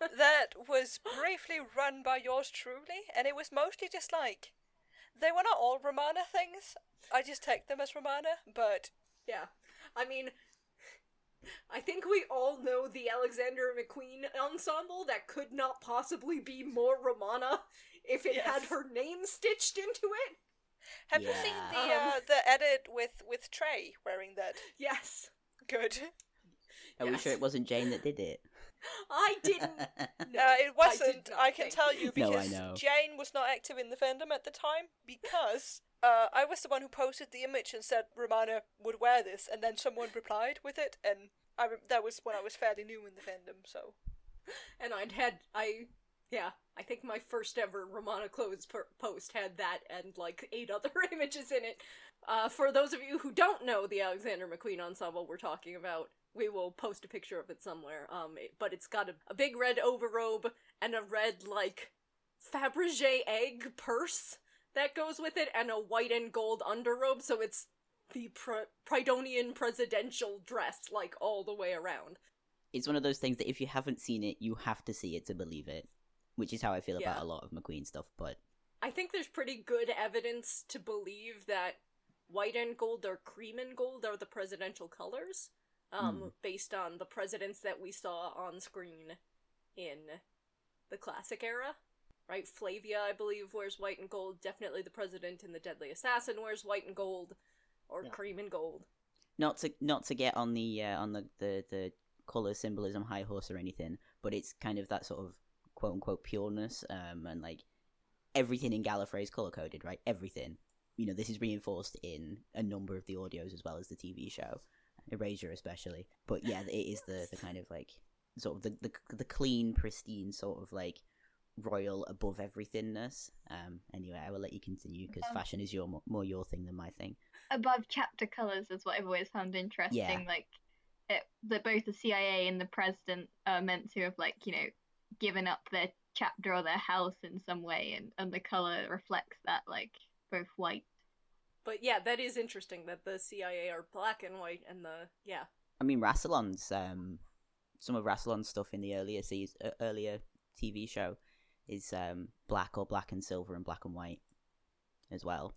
that was briefly run by yours truly, and it was mostly just like they were not all Romana things. I just take them as Romana, but yeah. I mean, I think we all know the Alexander McQueen ensemble that could not possibly be more Romana if it had her name stitched into it. have you seen the Um. uh, the edit with with Trey wearing that? Yes. Good. are we sure it wasn't Jane that did it? *laughs* I didn't. *laughs* No, uh, it wasn't. not, I, can tell you No, I because know. Jane was not active in the fandom at the time because uh, I was the one who posted the image and said Romana would wear this, and then someone replied with it, and I re- that was when I was fairly new in the fandom. So and I'd had I yeah I think my first ever Romana clothes per- post had that and like eight *laughs* other images in it. Uh, for those of you who don't know the Alexander McQueen ensemble we're talking about, we will post a picture of it somewhere. Um, it- but it's got a, a big red overrobe and a red like Fabergé egg purse that goes with it, and a white and gold underrobe. So it's the Pr- Prydonian presidential dress, like all the way around. It's one of those things that if you haven't seen it, you have to see it to believe it. Which is how I feel Yeah. about a lot of McQueen stuff. But I think there's pretty good evidence to believe that white and gold or cream and gold are the presidential colors, um, Hmm. based on the presidents that we saw on screen in the classic era. Right, Flavia, I believe, wears white and gold. Definitely the president in the Deadly Assassin wears white and gold, or Yeah. cream and gold. not to not to get on the uh, on the, the the color symbolism high horse or anything, but it's kind of that sort of quote unquote pureness um, and like everything in Gallifrey is color coded, right? Everything. You know, this is reinforced in a number of the audios as well as the TV show, Erasure especially. But yeah, it is the the kind of like sort of the the, the clean, pristine sort of like royal above everythingness. Um, anyway, I will let you continue because Um, fashion is your more your thing than my thing. above chapter colors is what I've always found interesting. Yeah. Like it, that both the CIA and the president are meant to have like you know given up their chapter or their house in some way, and and the color reflects that, like both white. But yeah, that is interesting that the CIA are black and white, and the yeah, I mean, Rassilon's um, some of Rassilon's stuff in the earlier season, uh, earlier TV show is um black or black and silver and black and white as well.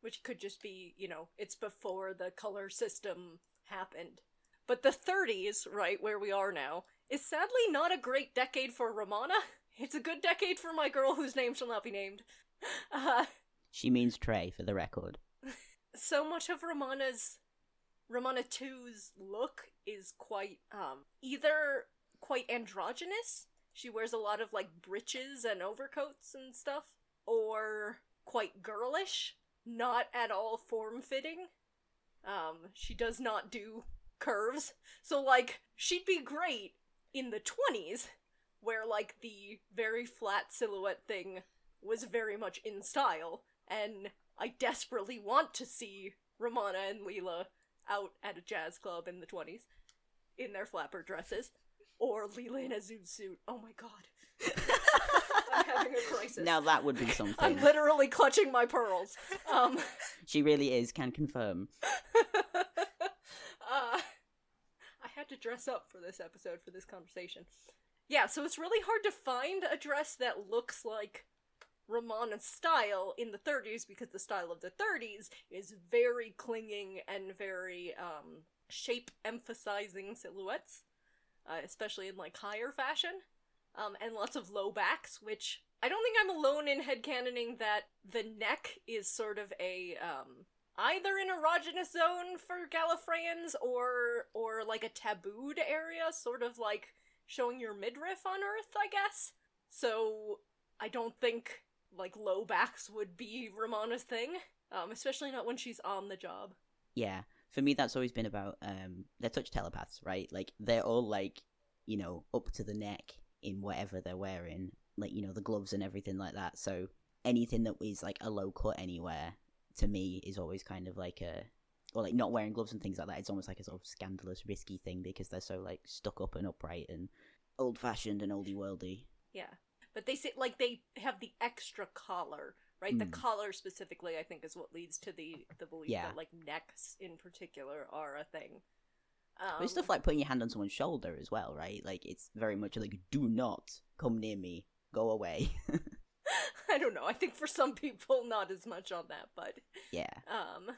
which could just be, you know, it's before the color system happened. But the 30s, right, where we are now, is sadly not a great decade for Romana. It's a good decade for my girl whose name shall not be named. Uh, She means Trey for the record. *laughs* so much of Romana's Romana 2's look is quite um either quite androgynous. She wears a lot of like breeches and overcoats and stuff or quite girlish, not at all form-fitting. Um she does not do curves. So like she'd be great in the 20s where like the very flat silhouette thing was very much in style and I desperately want to see Romana and Leela out at a jazz club in the 20s in their flapper dresses. Or Leela in a zoot suit. Oh my god. *laughs* I'm having a crisis Now that would be *laughs* something. I'm literally clutching my pearls. Um, She really is, can confirm. uh, I had to dress up for this episode for this conversation. Yeah, so it's really hard to find a dress that looks like Romana's style in the 30s because the style of the 30s is very clinging and very um, shape emphasizing silhouettes, uh, especially in like higher fashion, um, and lots of low backs, which I don't think I'm alone in headcanoning that the neck is sort of a um, either an erogenous zone for Gallifreyans or or like a tabooed area, sort of like showing your midriff on Earth, I guess. So I don't think like low backs would be Romana's thing, um, especially not when she's on the job. Yeah, for me, that's always been about um, they're touch telepaths, right? Like they're all like, you know, up to the neck in whatever they're wearing, like you know the gloves and everything like that. So anything that is like a low cut anywhere to me is always kind of like a or like not wearing gloves and things like that. It's almost like a sort of scandalous, risky thing because they're so like stuck up and upright and old fashioned and oldie worldy. Yeah. But they say like they have the extra collar, right? The Mm. collar specifically I think is what leads to the the belief Yeah. that like necks in particular are a thing. Um, There's stuff like putting your hand on someone's shoulder as well, right? Like it's very much like, do not come near me, go away. *laughs* I don't know. I think for some people not as much on that, but yeah. um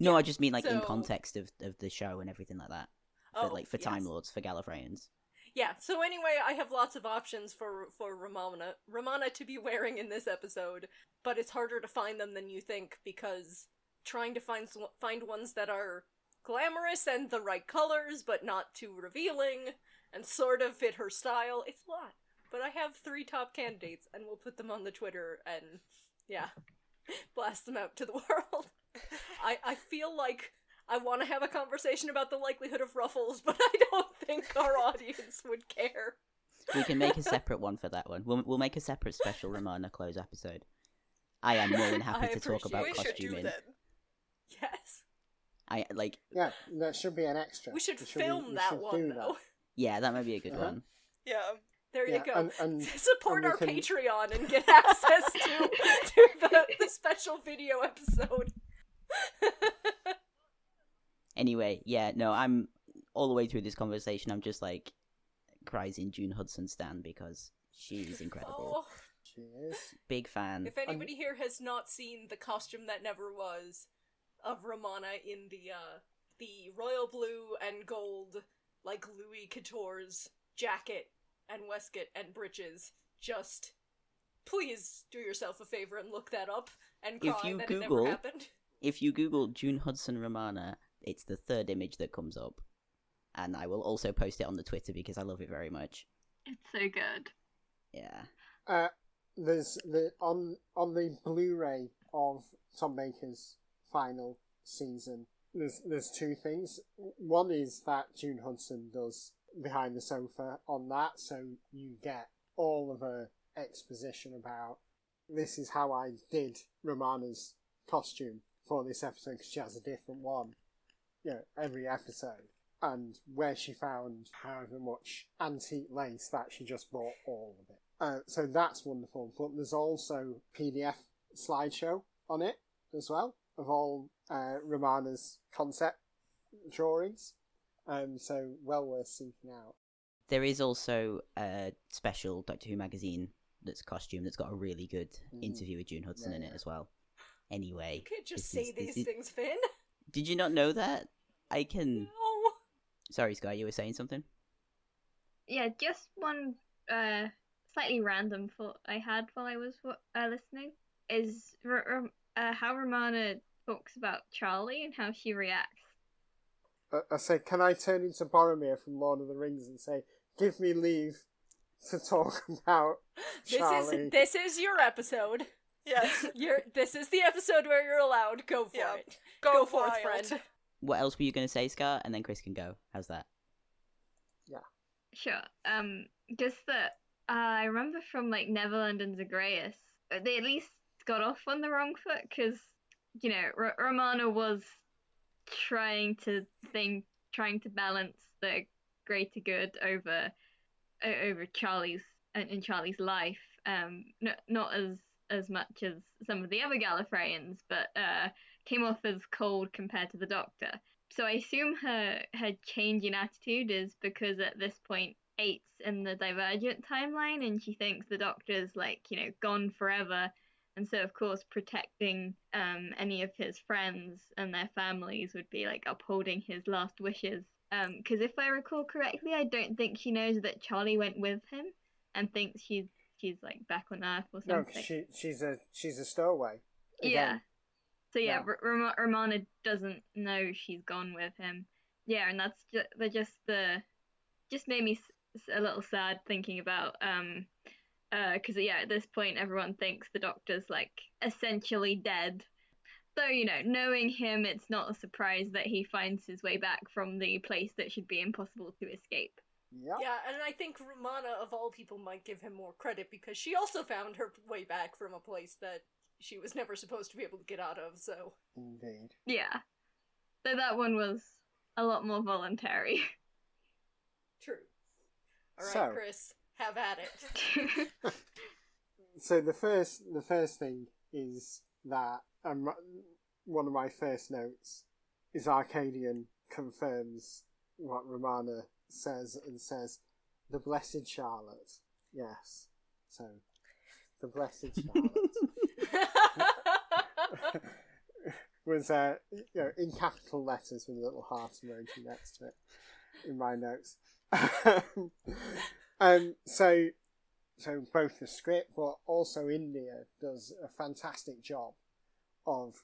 No, I just mean like in context of of the show and everything like that. For, Oh, like for Time. Lords, for Gallifreyans. Yeah, so anyway, I have lots of options for for Ramona Ramona to be wearing in this episode, but it's harder to find them than you think because trying to find find ones that are glamorous and the right colors but not too revealing and sort of fit her style, it's a lot. But I have three top candidates and we'll put them on the Twitter and yeah, *laughs* blast them out to the *laughs* world. I I feel like I want to have a conversation about the likelihood of ruffles, *laughs* but I don't think our audience would care. We can make a separate one for that one. We'll we'll make a separate special Ramona close episode. I am more than happy I to talk about we costuming. Yes. I like Yeah, that should be an extra. We should be- film we that should one do though. yeah, that might be a good Uh-huh. one. Yeah. There Yeah, you go. and- and- *laughs* Support and our can- Patreon and get access to, *laughs* to the, the special video episode. *laughs* Anyway, yeah, no, I'm all the way through this conversation. I'm just like cries in June Hudson Stan because she's incredible. Oh, She is. Big fan. if anybody here has not seen the costume that never was of Romana in the uh the royal blue and gold like Louis Quatorze jacket and waistcoat and breeches, just please do yourself a favor and look that up and If you that Google- it never happened. *laughs* If you Google June Hudson Romana, it's the third image that comes up. And I will also post it on the Twitter because I love it very much. It's so good. Yeah. Uh, there's the on on the Blu-ray of Tom Baker's final season. There's there's two things. One is that June Hudson does behind the sofa on that, so you get all of her exposition about this is how I did Romana's costume for this episode because she has a different one, you know, every episode. And where she found however much antique lace that she just bought all of it. Uh, so that's wonderful. But there's also PDF slideshow on it as well of all uh, Romana's concept drawings. Um, so well worth seeking out. There is also a special Doctor Who magazine that's costume that's got a really good Mhm. interview with June Hudson Yeah, in yeah. it as well. Anyway, You can't just this say is- this these is- things, Finn. Did you not know that? I can. No. Sorry, Sky, you were saying something. Yeah, just one uh slightly random thought I had while I was uh, listening is R- R- uh, how Romana talks about Charley and how she reacts. Uh, I say, can I turn into Boromir from Lord of the Rings and say, give me leave to talk *laughs* about This Charley? is this is your episode. Yes. *laughs* You're this is the episode where you're allowed. Go for Yeah. it. Go, Go for it, friend. What else were you going to say, Scar? And then Chris can go. How's that? Yeah. Sure. Um, just that uh, I remember from like Neverland and Zagreus, uh, they at least got off on the wrong foot because you know R- Romana was trying to think, trying to balance the greater good over over Charley's in, in Charley's life. Um, no, not as as much as some of the other Gallifreyans, but uh, came off as cold compared to the Doctor. So I assume her her change in attitude is because at this point eight's in the Divergent timeline, and she thinks the Doctor's like you know gone forever, and so of course protecting um, any of his friends and their families would be like upholding his last wishes. Because if I recall correctly, I don't think she knows that Charley went with him and thinks she's she's like back on Earth or something. No, she she's a she's a stowaway. Yeah. So yeah, Yeah. R- Rom- Romana doesn't know she's gone with him. Yeah, and that's just just the just made me a little sad thinking about um uh because yeah at this point everyone thinks the doctor's like essentially dead. Though you know, knowing him, it's not a surprise that he finds his way back from the place that should be impossible to escape. Yep. Yeah, and I think Romana, of all people, might give him more credit because she also found her way back from a place that she was never supposed to be able to get out of, so. Indeed. Yeah. So that one was a lot more voluntary. *laughs* True. Alright, So- Chris, have at it. *laughs* So the first the first thing is that um, one of my first notes is Arkadian confirms what Romana says and says the blessed Charlotte. Yes. So the blessed Charlotte *laughs* *laughs* was uh, you know in capital letters with a little heart emoji next to it in my notes. Um, so so both the script but also India does a fantastic job of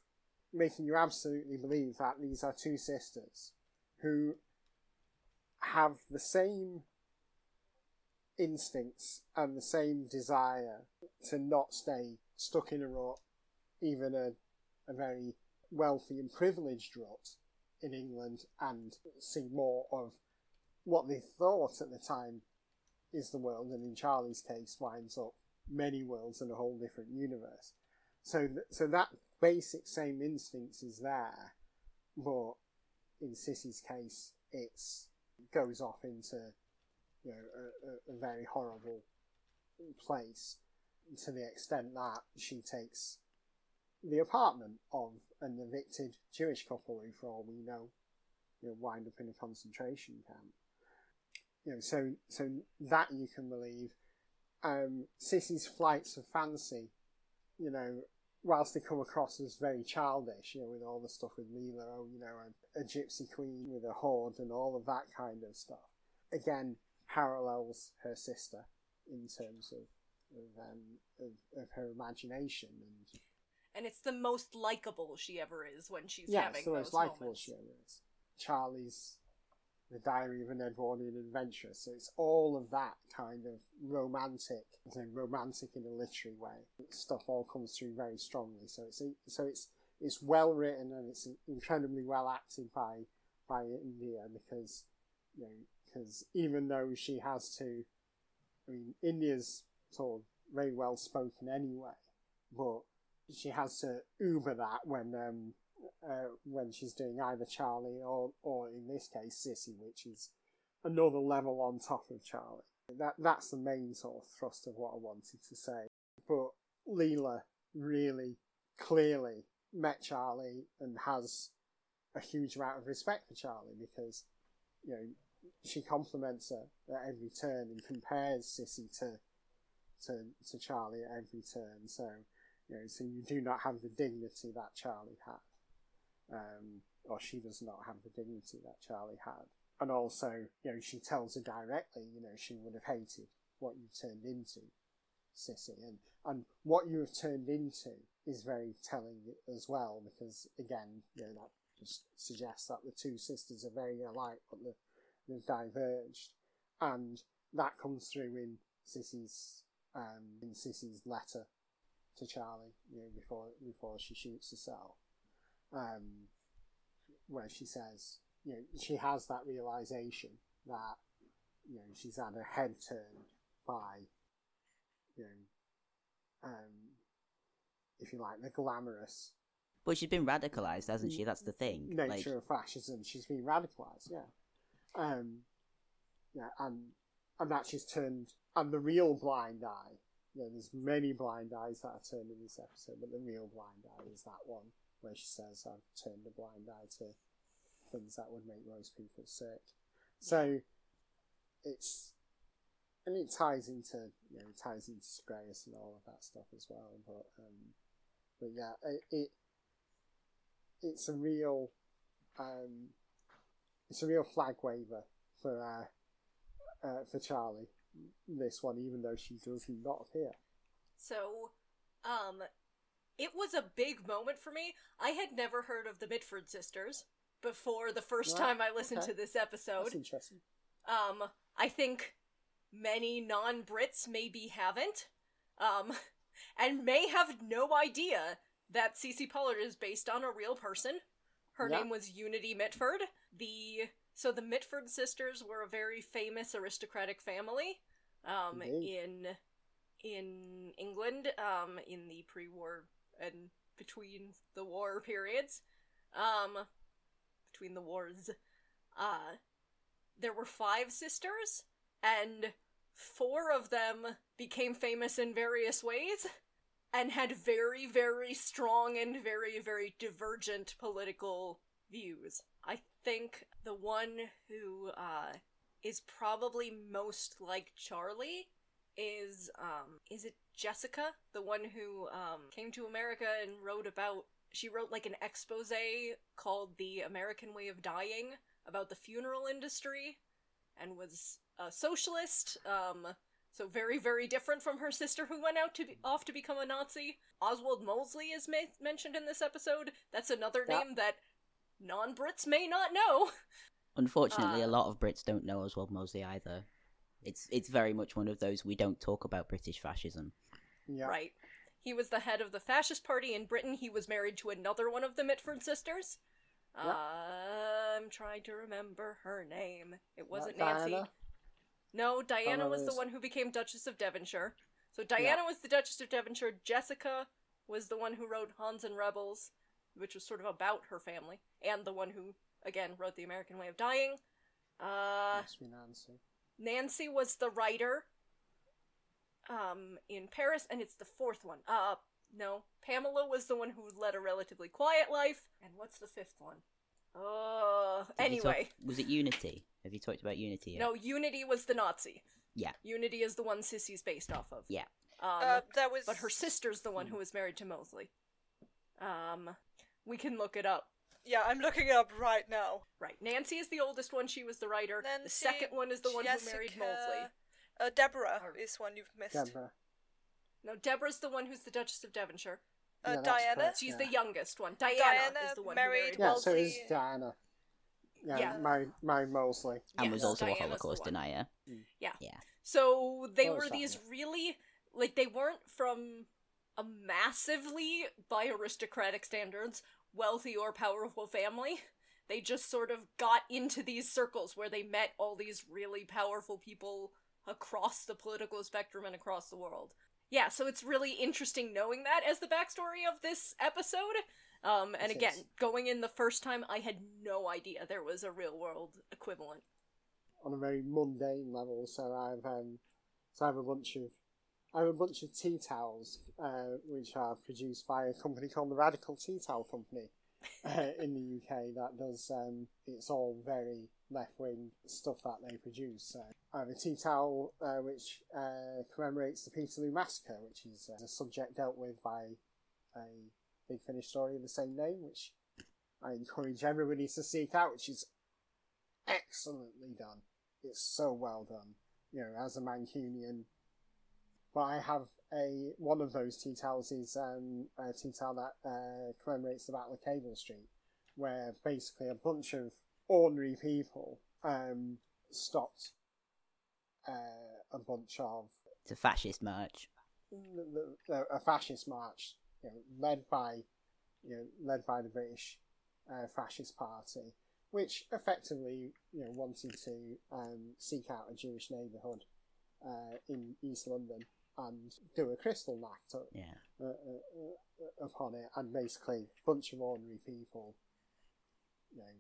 making you absolutely believe that these are two sisters who have the same instincts and the same desire to not stay stuck in a rut, even a, a very wealthy and privileged rut in England, and see more of what they thought at the time is the world, and in Charley's case, winds up many worlds and a whole different universe. So, th- so that basic same instinct is there, but in Cissie's case, it's goes off into you know a, a, a very horrible place to the extent that she takes the apartment of an evicted Jewish couple who, for all we know, you know, wind up in a concentration camp. You know, so so that you can believe. Um, Cissie's flights of fancy, you know, whilst they come across as very childish, you know, with all the stuff with Leela, oh, you know, a, a gypsy queen with a horde and all of that kind of stuff. Again, parallels her sister in terms of of, um, of, of her imagination and and it's the most likable she ever is when she's yeah, having it's the most likable she ever is. Charley's The Diary of an Edwardian Adventurer, so it's all of that kind of romantic, romantic in a literary way. Stuff all comes through very strongly. So it's so it's it's well written and it's incredibly well acted by by India because you know because even though she has to, I mean India's sort of very well spoken anyway, but she has to uber that when um uh, when she's doing either Charley or or in this case Cissie, which is another level on top of Charley. That that's the main sort of thrust of what I wanted to say. But Leela really clearly met Charley and has a huge amount of respect for Charley because you know she compliments her at every turn and compares Cissie to to to Charley at every turn. So you know, so you do not have the dignity that Charley had, um, or she does not have the dignity that Charley had. And also, you know, she tells her directly, you know, she would have hated what you turned into, Cissie, and and what you have turned into is very telling as well, because again, you know, that just suggests that the two sisters are very alike, but they've, they've diverged, and that comes through in Cissie's um, in Cissie's letter to Charley, you know, before before she shoots herself, um, where she says, you know, she has that realization that, you know, she's had her head turned by, you know, um, if you like, the glamorous But she's been radicalized, hasn't she? That's the thing. nature Like, of fascism. She's been radicalized, yeah. Um, yeah, and and that she's turned and the real blind eye. You know, there's many blind eyes that are turned in this episode, but the real blind eye is that one where she says, "I've turned a blind eye to things that would make most people sick." So it's and it ties into you know it ties into Zagreus and all of that stuff as well. But um, but yeah, it, it it's a real um, it's a real flag waver for uh, uh, for Charley. This one, even though she does not appear. So, um, it was a big moment for me. I had never heard of the Mitford sisters before the first Right, time I listened okay. to this episode. That's interesting. Um, I think many non Brits maybe haven't, um, *laughs* and may have no idea that Cissie Pollard is based on a real person. Her Yeah. name was Unity Mitford. The so the Mitford sisters were a very famous aristocratic family, um, in in England, um, in the pre-war and between the war periods, um, between the wars, uh, there were five sisters, and four of them became famous in various ways and had very, very strong and very, very divergent political views. I think the one who uh, is probably most like Charley is um is it Jessica, the one who um came to America and wrote about she wrote like an expose called The American Way of Dying about the funeral industry and was a socialist um so very very different from her sister who went out to be, off to become a Nazi. Oswald Mosley is ma- mentioned in this episode. That's another Yeah. name that non-Brits may not know. Unfortunately, Uh, a lot of Brits don't know Oswald Mosley either. It's it's very much one of those we don't talk about British fascism. Yeah. Right. He was the head of the fascist party in Britain. He was married to another one of the Mitford sisters. Yeah. I'm trying to remember her name. It wasn't Not Nancy. Diana? No, Diana was the one who became Duchess of Devonshire. So Diana was the Duchess of Devonshire. Jessica was the one who wrote Hons and Rebels, which was sort of about her family, and the one who again wrote The American Way of Dying. Uh, Must be Nancy. Nancy was the writer um in Paris and it's the fourth one. Uh no, Pamela was the one who led a relatively quiet life. And what's the fifth one? Uh Did you talk- anyway, was it Unity? Have you talked about Unity? Yet? no, Unity was the Nazi. Yeah. Unity is the one Cissie's based off of. Yeah. Um Uh, there was. but her sister's the one who was married to Mosley. Um we can look it up. Yeah, I'm looking it up right now. Right. Nancy is the oldest one, she was the writer. the second one is the one who married Jessica, Mosley. Uh, Deborah Or- is one you've missed. Deborah. No, Deborah's the one who's the Duchess of Devonshire. Uh, Yeah, Diana. correct. She's Yeah. the youngest one. Diana, Diana is the one married who married Yeah, so Mosley- is Diana. Yeah, Yeah. My, my Mosley. and Yes, was also Diana's a the Holocaust Yeah. Yeah. So they were sorry. these really like they weren't from a massively by aristocratic standards wealthy or powerful family. They just sort of got into these circles where they met all these really powerful people across the political spectrum and across the world. Yeah, so it's really interesting knowing that as the backstory of this episode. Um, and again, going in the first time, I had no idea there was a real world equivalent. on a very mundane level. So I've um, so I have a bunch of I have a bunch of tea towels uh, which are produced by a company called the Radical Tea Towel Company uh, *laughs* in the UK. That does um, it's all very left wing stuff that they produce. So I have a tea towel uh, which uh, commemorates the Peterloo massacre, which is uh, a subject dealt with by a Big Finish story of the same name, which I encourage everybody to seek out, which is excellently done. It's so well done. You know, as a Mancunian. But I have a one of those tea towels is um, a tea towel that uh, commemorates the Battle of Cable Street, where basically a bunch of ordinary people um, stopped uh, a bunch of It's a fascist march. a fascist march, you know, led by, you know, led by the British uh, fascist party, which effectively, you know, wanted to um, seek out a Jewish neighbourhood uh, in East London and do a crystal act uh, Yeah. uh, uh, uh, upon it, and basically a bunch of ordinary people, you know,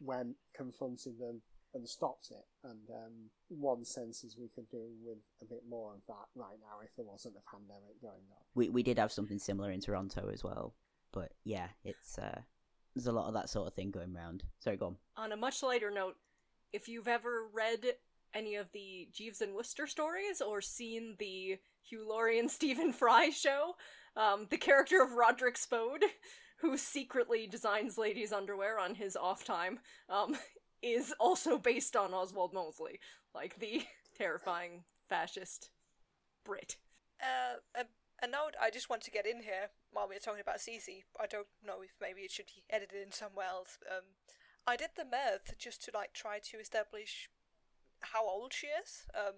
went confronted them, and stopped it. And um, one sense is we could do with a bit more of that right now if there wasn't a pandemic going on. We we did have something similar in Toronto as well, but yeah, it's uh, there's a lot of that sort of thing going around. Sorry, go on. On a much lighter note, if you've ever read any of the Jeeves and Wooster stories or seen the Hugh Laurie and *laughs* Stephen Fry show, um, the character of Roderick Spode, *laughs* who secretly designs ladies' underwear on his off time, um, *laughs* is also based on Oswald Mosley, like the terrifying fascist Brit. Uh, a, a note I just want to get in here while we're talking about Cissie. I don't know if maybe it should be edited in somewhere else. Um, I did the math just to like try to establish how old she is. Um,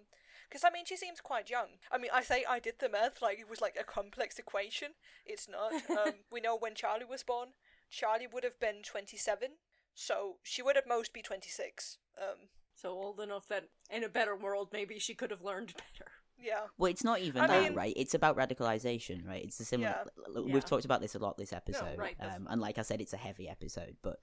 because I mean she seems quite young. I mean I say I did the math like it was like a complex equation. It's not. *laughs* Um, we know when Charley was born. Charley would have been twenty seven, so she would at most be twenty six. Um, So old enough that in a better world, maybe she could have learned better. yeah. Well, it's not even I that, mean- right? It's about radicalization, right? It's a similar. Yeah. l- l- Yeah. We've talked about this a lot this episode, right, um, and like I said, it's a heavy episode. But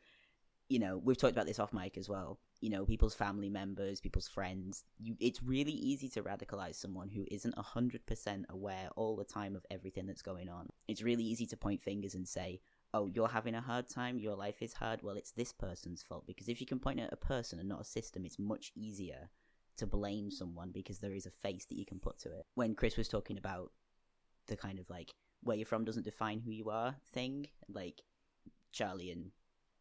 you know, we've talked about this off mic as well. You know, people's family members, people's friends. You, it's really easy to radicalize someone who isn't hundred percent aware all the time of everything that's going on. It's really easy to point fingers and say, "Oh, you're having a hard time. Your life is hard. Well, it's this person's fault." Because if you can point at a person and not a system, it's much easier to blame someone because there is a face that you can put to it. When Chris was talking about the kind of like where you're from doesn't define who you are thing, like Charley and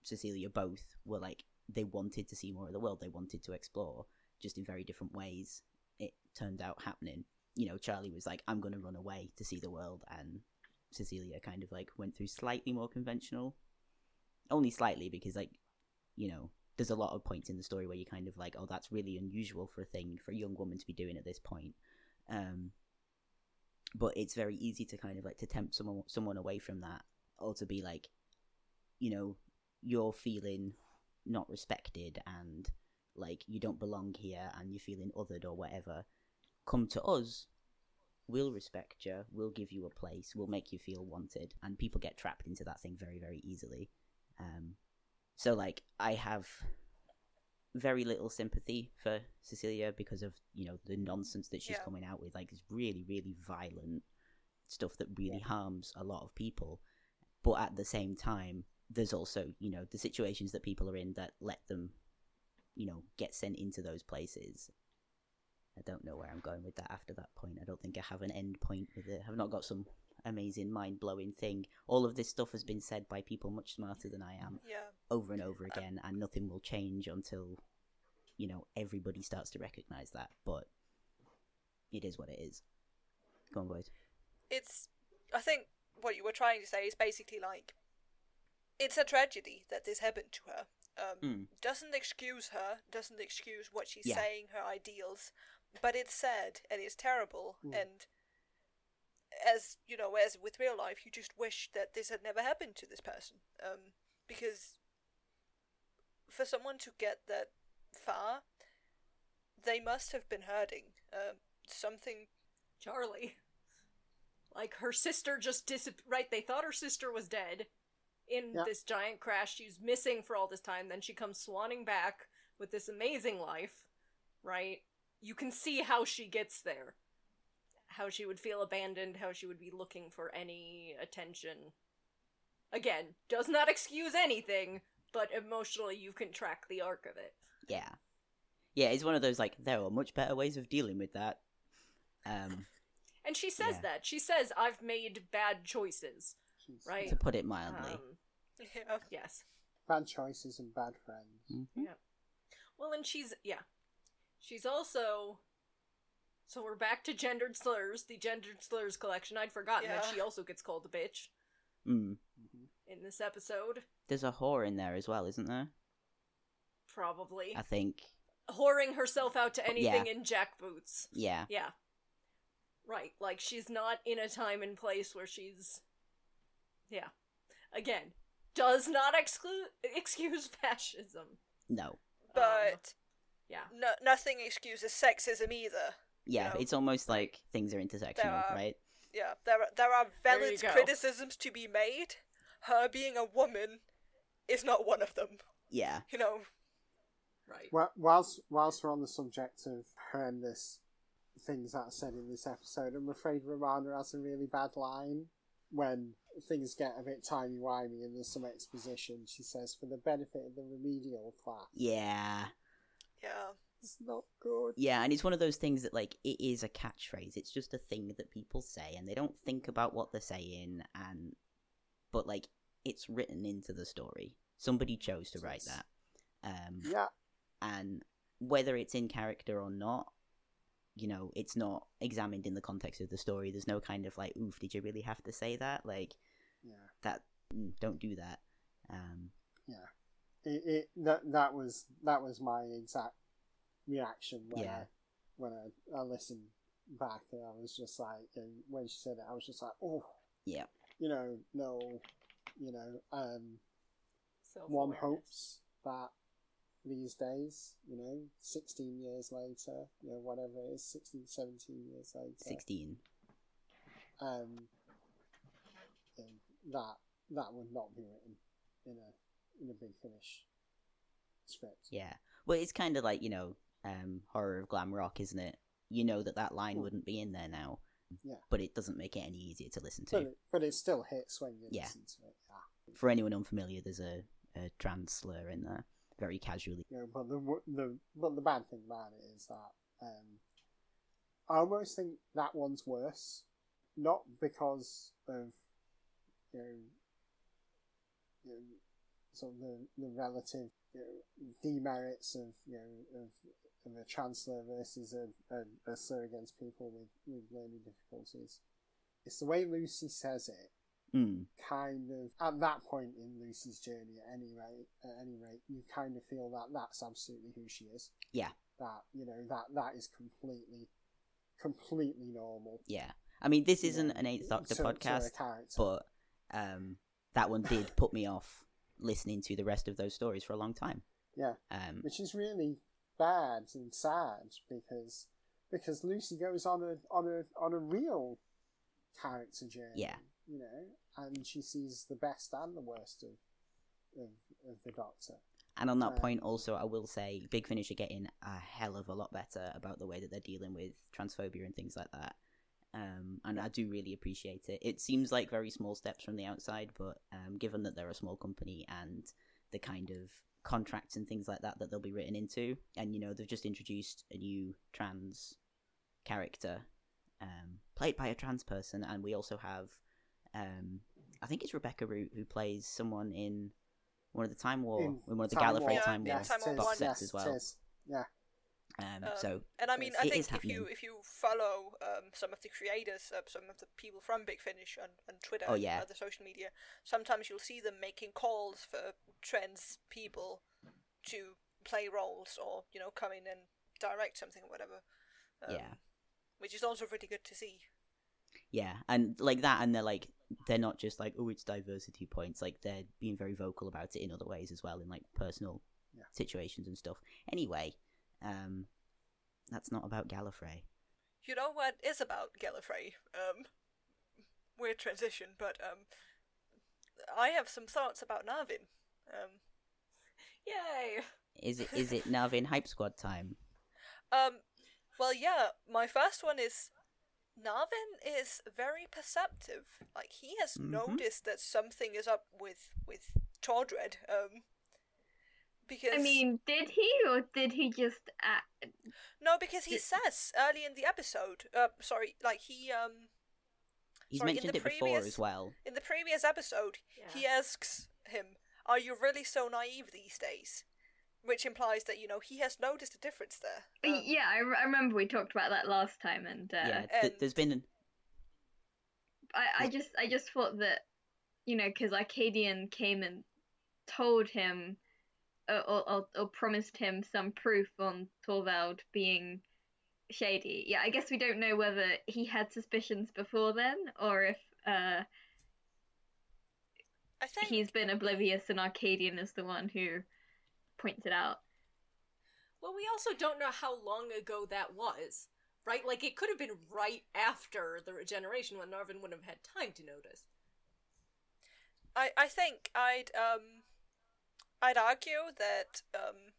Cecilia both were like they wanted to see more of the world, they wanted to explore, just in very different ways. It turned out happening. You know, Charley was like, I'm gonna run away to see the world and Cecilia kind of like went through slightly more conventional. Only slightly because like, you know, there's a lot of points in the story where you kind of like, oh, that's really unusual for a thing for a young woman to be doing at this point. Um, but it's very easy to kind of like to tempt someone someone away from that, or to be like, you know, you're feeling not respected and like you don't belong here and you're feeling othered or whatever. Come to us. We'll respect you. We'll give you a place. We'll make you feel wanted. And people get trapped into that thing very, very easily. Um, so like I have very little sympathy for Cecilia because of you know the nonsense that she's Yeah. coming out with, like it's really, really violent stuff that really harms a lot of people. But at the same time, there's also you know the situations that people are in that let them, you know, get sent into those places. I don't know where I'm going with that after that point. I don't think I have an end point with it. I've not got some amazing mind blowing thing. All of this stuff has been said by people much smarter than I am Yeah. over and over again, and nothing will change until you know everybody starts to recognize that. But it is what it is. Go on, boys. it's I think what you were trying to say is basically like it's a tragedy that this happened to her. Um, Mm. Doesn't excuse her, doesn't excuse what she's Yeah. saying, her ideals, but it's sad and it's terrible. Mm. And as you know, as with real life, you just wish that this had never happened to this person, um, because for someone to get that far, they must have been hurting. Um, something Charley. Like her sister just disap- right, they thought her sister was dead in Yeah. this giant crash. She's missing for all this time, then she comes swanning back with this amazing life, right? You can see how she gets there. How she would feel abandoned, how she would be looking for any attention. Again, does not excuse anything, but emotionally you can track the arc of it. Yeah, yeah. It's one of those like there are much better ways of dealing with that. Um, And she says Yeah. that. She says, I've made bad choices. She's- Right. to put it mildly. Um, yeah. *laughs* yes. Bad choices and bad friends. Mhm. Well, and she's yeah, she's also. So we're back to gendered slurs, the gendered slurs collection. I'd forgotten that she also gets called a bitch Mm. in this episode. There's a whore in there as well, isn't there? Probably I think. whoring herself out to anything Yeah. in jackboots. Yeah. Yeah, right. Like she's not in a time and place where she's. Yeah, again, does not exclude excuse *laughs* fascism. No. But um, yeah. no, nothing excuses sexism either. Yeah. know, It's almost like things are intersectional, are- right? Yeah, there are, there are valid go. criticisms to be made. Her being a woman is not one of them. Yeah. You know, Right. Well, whilst whilst we're on the subject of horrendous things that are said in this episode, I'm afraid Romana has a really bad line when things get a bit timey wimey and there's some exposition. She says, "For the benefit of the remedial class." Yeah. Yeah. It's not good. Yeah, and it's one of those things that like it is a catchphrase. It's just a thing that people say and they don't think about what they're saying and but like it's written into the story. Somebody chose to write that. Um Yeah, and whether it's in character or not, you know, it's not examined in the context of the story. There's no kind of like, oof, did you really have to say that? Like yeah, that mm, don't do that. Um yeah. It, it that that was that was my exact reaction when Yeah. I when I, I listened back and I was just like, and when she said it, I was just like, oh, yeah. you know, no, you know, um, Self-awareness. one hopes that these days, you know, 16 years later, you know, whatever it is, 16, 17 years later, 16. um, that that would not be written in a in a big finish script. Yeah. Well, it's kind of like, you know, um horror of glam rock, isn't it? You know that that line Hmm. wouldn't be in there now. Yeah. But it doesn't make it any easier to listen to. But it, but it still hits when you Yeah. listen to it. Yeah. For anyone unfamiliar, there's a, a trans slur in there, very casually. Know, but the the but the bad thing about it is that um, I almost think that one's worse, not because of you know, you know sort of the, the relative you know, demerits of you know of, of a chancellor versus a, a, a slur against people with, with learning difficulties. It's the way Lucy says it Mm. kind of at that point in Lucy's journey at any rate at any rate you kind of feel that that's absolutely who she is Yeah. that you know that that is completely completely normal Yeah. I mean, this isn't an Eighth Doctor to- to podcast, character. but um, that one did put me off listening to the rest of those stories for a long time. yeah Um, which is really bad and sad because because Lucy goes on a on a on a real character journey Yeah. You know and she sees the best and the worst of of, of the Doctor And on that Um, point, also, I will say Big Finish are getting a hell of a lot better about the way that they're dealing with transphobia and things like that. Um, and I do really appreciate it. It seems like very small steps from the outside, but um, given that they're a small company and the kind of contracts and things like that that they'll be written into, and you know they've just introduced a new trans character um, played by a trans person, and we also have, um, I think it's Rebecca Root who plays someone in one of the Time War, in, one of the Time Gallifrey War. Yeah, Time yeah, War Time War box sets yes, as well. it is. yeah Um, Um, so And I mean, I think is if you if you follow um, some of the creators, uh, some of the people from Big Finish on, on Twitter Oh, and yeah. other social media, sometimes you'll see them making calls for trans people to play roles or you know come in and direct something or whatever. Um, Yeah. which is also pretty good to see. Yeah, and like that, and they're like they're not just like oh it's diversity points, like they're being very vocal about it in other ways as well, in like personal Yeah. situations and stuff. Anyway, um, that's not about Gallifrey. You know what is about Gallifrey? Um, weird transition, but um, I have some thoughts about Narvin. Um, Yay! Is it is it *laughs* Narvin Hype Squad time? Um, well, yeah, my first one is Narvin is very perceptive. Like he has Mhm. noticed that something is up with with Tordred. Um, because I mean, did he or did he just act? no, because he Did- says early in the episode. Uh, sorry, like he um He's Sorry, in mentioned the it before as well. in the previous episode he asks him, "Are you really so naive these days?" Which implies that you know he has noticed a difference there. Um, yeah, I, re- I remember we talked about that last time, and uh, yeah, th- and- there's been an, I, I just I just thought that you know because Arkadian came and told him uh, or, or or promised him some proof on Torvald being shady. Yeah, I guess we don't know whether he had suspicions before then or if uh, I think he's been oblivious and Arkadian is the one who points it out. Well, we also don't know how long ago that was, right? Like, it could have been right after the regeneration when Narvin wouldn't have had time to notice. I, I think I'd um I'd argue that um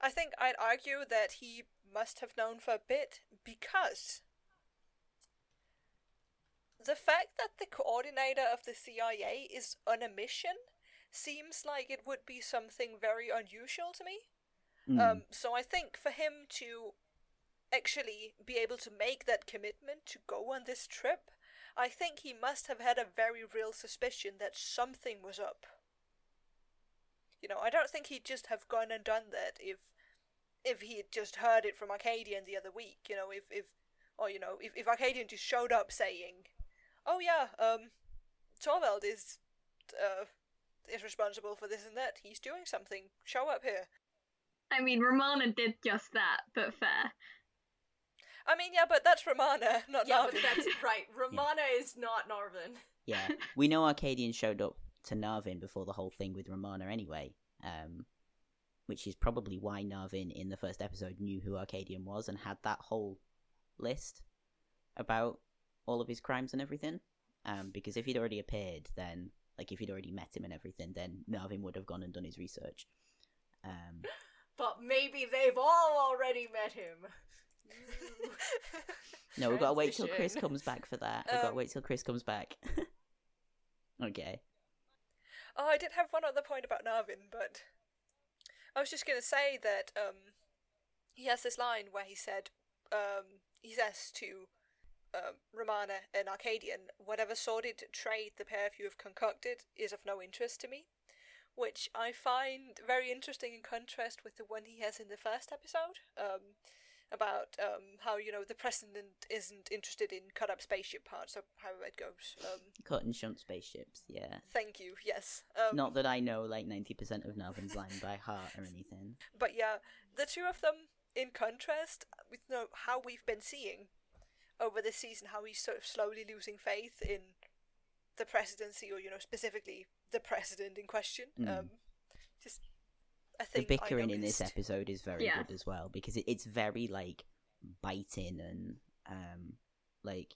I think I'd argue that he must have known for a bit because the fact that the coordinator of the CIA is on a mission seems like it would be something very unusual to me. Mm. Um, so I think for him to actually be able to make that commitment to go on this trip, I think he must have had a very real suspicion that something was up. You know, I don't think he'd just have gone and done that if if he had just heard it from Arkadian the other week, you know, if if or you know, if, if Arkadian just showed up saying, Oh yeah, um Torvald is uh is responsible for this and that. He's doing something. Show up here. I mean, Romana did just that, but fair. I mean, yeah, but that's Romana, not yeah, but Narvin. that's *laughs* right. Romana is not Narvin. Yeah, we know Arkadian showed up to Narvin before the whole thing with Romana anyway, um, which is probably why Narvin in the first episode knew who Arkadian was and had that whole list about all of his crimes and everything. Um, because if he'd already appeared, then like if he'd already met him and everything, then Narvin would have gone and done his research. Um, *laughs* But maybe they've all already met him. *laughs* no, we've got to wait till Chris comes back for that. We've got to Um, wait till Chris comes back. *laughs* okay. Oh, I did have one other point about Narvin, but I was just gonna say that um, he has this line where he said, um, he says to um, Romana and Arkadian, "Whatever sordid trade the pair of you have concocted is of no interest to me," which I find very interesting in contrast with the one he has in the first episode. Um, about um, how you know the president isn't interested in cut up spaceship parts, or however it goes. Um, Cut and shunt spaceships, yeah. thank you. Yes. Um, Not that I know like 90% of Narvin's line by heart or anything. But yeah, the two of them, in contrast, with you know, how we've been seeing over this season, how he's sort of slowly losing faith in the presidency, or you know, specifically the president in question. Mm. Um, just a The bickering I in this episode is very Yeah. good as well because it, it's very like biting and um like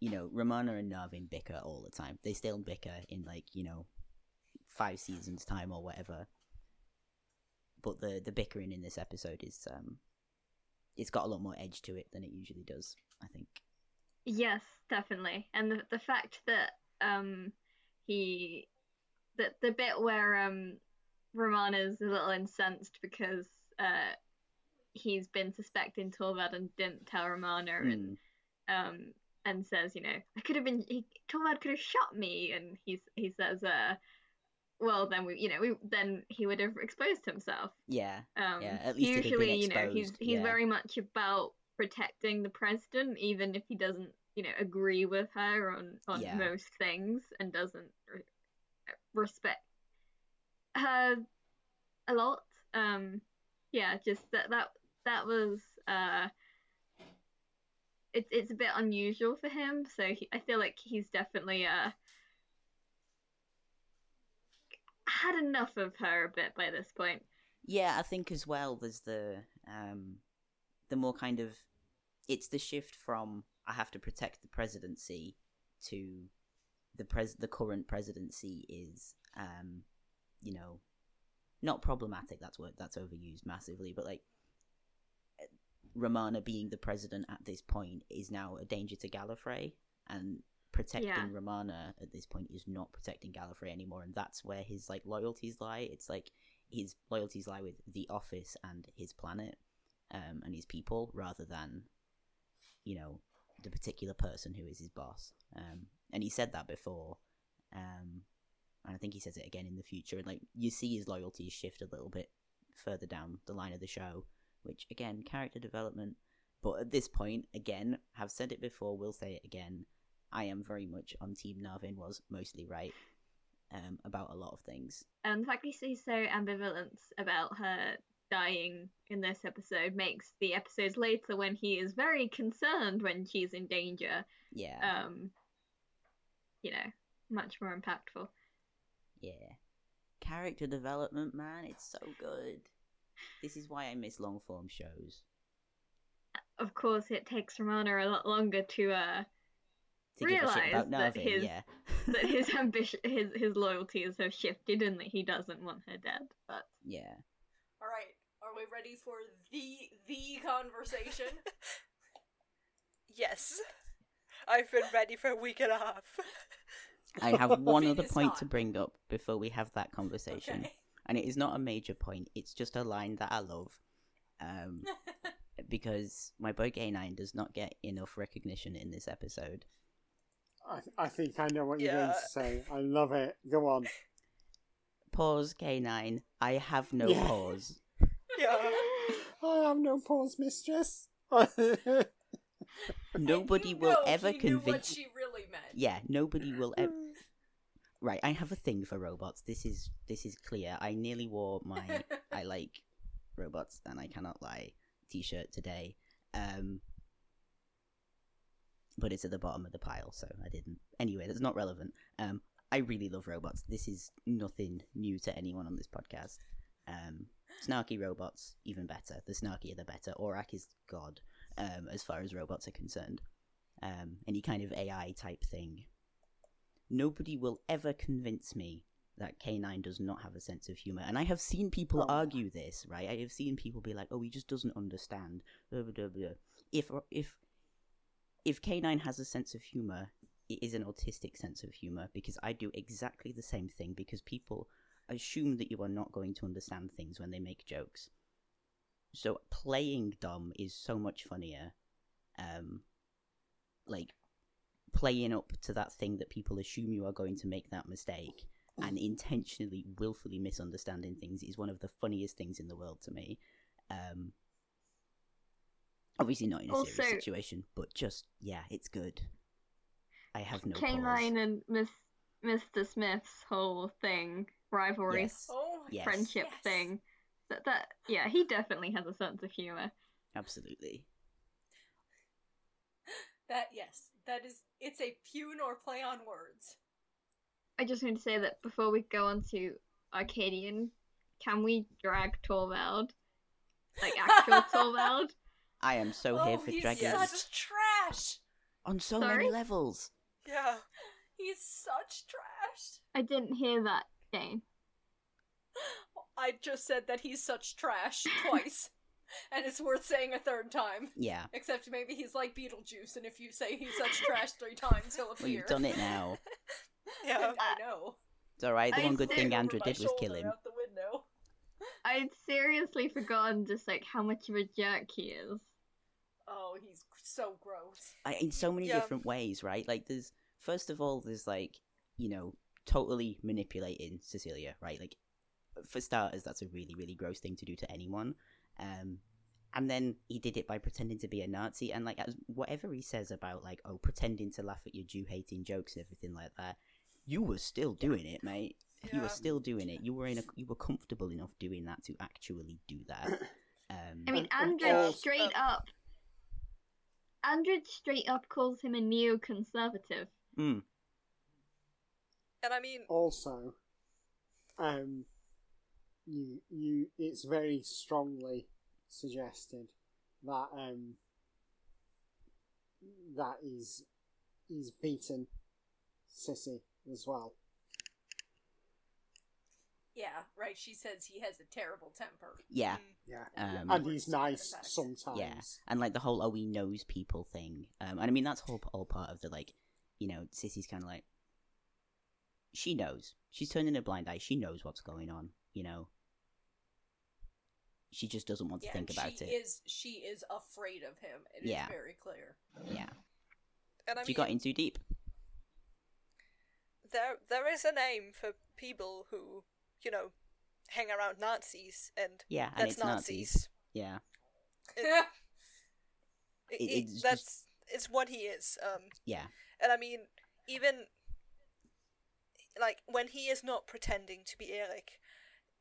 you know Romana and Narvin bicker all the time. They still bicker in like you know five seasons time or whatever. But the the bickering in this episode is um it's got a lot more edge to it than it usually does. I think. Yes, definitely. And the the fact that um he that the bit where um Romana's a little incensed because uh he's been suspecting Torvald and didn't tell Romana and Mm, um and says, you know, I could have been he, Torvald could have shot me and he's he says uh well then we you know we then he would have exposed himself yeah, um, Yeah, at least it had been usually, you know, he's he's yeah. very much about protecting the president, even if he doesn't, you know, agree with her on on Yeah. most things and doesn't re- respect her a lot. Um, yeah, just that that that was uh, it's it's a bit unusual for him. So he, I feel like he's definitely uh had enough of her a bit by this point. Yeah, I think as well there's the um the more kind of it's the shift from I have to protect the presidency to the pres the current presidency is um you know not problematic that's what that's overused massively but like Romana being the president at this point is now a danger to Gallifrey and protecting Yeah. Romana at this point is not protecting Gallifrey anymore and that's where his like loyalties lie it's like his loyalties lie with the office and his planet um, and his people rather than you know the particular person who is his boss. Um, and he said that before um, and i think he says it again in the future. And like you see his loyalties shift a little bit further down the line of the show which again character development. But at this point again have said it before We'll say it again i am very much on team narvin was mostly right um, about a lot of things. And the fact he's so ambivalent about her dying in this episode makes the episodes later when he is very concerned when she's in danger, yeah um, you know, much more impactful. Yeah. Character development, man, it's so good. This is why I miss long form shows. Of course, it takes Romana a lot longer to uh To give a shit Realise about *laughs* that his- yeah. that his *laughs* ambition, his his loyalties have shifted, and that he doesn't want her dead. But yeah. All right. Are Are we ready for the the conversation? *laughs* Yes. I've been ready for a week and a half. I have *laughs* one other point not. to bring up before we have that conversation. Okay. And it is not a major point, it's just a line that I love. Um, *laughs* because my boy K9 does not get enough recognition in this episode. I, I think I know what you're going to say. I love it. Go on. Pause K9, I have no Yeah. pause. Yeah. I have no pause, mistress. *laughs* Nobody you will know ever he knew what convince. she really meant. Yeah, nobody will ever. *sighs* Right, I have a thing for robots. This is this is clear. I nearly wore my I *laughs* like robots and I cannot lie t-shirt today. Um but it's at the bottom of the pile, so I didn't. Anyway, that's not relevant. Um I really love robots. This is nothing new to anyone on this podcast. Um snarky robots even better. The snarkier the better. Orac is god um as far as robots are concerned. Um any kind of AI type thing. Nobody will ever convince me that K9 does not have a sense of humor. And I have seen people Oh. argue this, right? I have seen people be like, "Oh, he just doesn't understand." Blah, blah, blah, blah. If if if K9 has a sense of humor, it is an autistic sense of humor because I do exactly the same thing because people assume that you are not going to understand things when they make jokes. So playing dumb is so much funnier. Um like playing up to that thing that people assume you are going to make that mistake and intentionally willfully misunderstanding things is one of the funniest things in the world to me um obviously not in a serious situation but just yeah it's good i have no K9 pause. and Miss Mr. Smith's whole thing, rivalry, yes Oh Yes. friendship yes. thing. That that yeah, he definitely has a sense of humor. absolutely *gasps* That yes, that is. It's a pun or play on words. I just want to say that before we go on to Arkadian, can we drag Torvald? Like actual *laughs* Torvald? i am so oh, here for he's dragging such trash. on so Sorry? many levels Yeah. He's such trash. I didn't hear that, Dane. I just said that he's such trash twice, *laughs* and it's worth saying a third time. yeah Except maybe he's like Beetlejuice, and if you say he's such trash three times, he'll well appear. you've done it now *laughs* Yeah. I know. it's all right the I one good thing see. Andred did was kill him Out the window. I'd seriously forgotten just like how much of a jerk he is. Oh, he's so gross. I, in so many Yeah. different ways, right? Like, there's first of all, there's like, you know, totally manipulating Cecilia, right? Like, for starters, that's a really, really gross thing to do to anyone. Um, and then he did it by pretending to be a Nazi, and like, whatever he says about like, oh, pretending to laugh at your Jew hating jokes and everything like that, you were still doing it, mate. You were still doing it. You were in a, you were comfortable enough doing that to actually do that. *coughs* Um, I mean, And- and Andred straight up. Andred straight up calls him a neoconservative. mm, And I mean, also, um, you you it's very strongly suggested that um that he's he's beaten Cissie as well. Yeah, right. She says he has a terrible temper. yeah, mm, Yeah, Um, and he's Words to that nice sometimes. Yeah, and like the whole "oh he knows people" thing, um, and I mean that's all all part of the like, you know, Sissy's kind of like, she knows, she's turning a blind eye, she knows what's going on, you know, she just doesn't want to Yeah, think and about she it. is she is afraid of him. It is Yeah. very clear. Yeah, and I she mean, got in too deep. there there is a name for people who, you know, hang around Nazis, and Yeah, and that's it's Nazis. Yeah, It- *laughs* it- It- it- it's just- that's it's what he is. Um, yeah, and I mean, even like when he is not pretending to be Eric,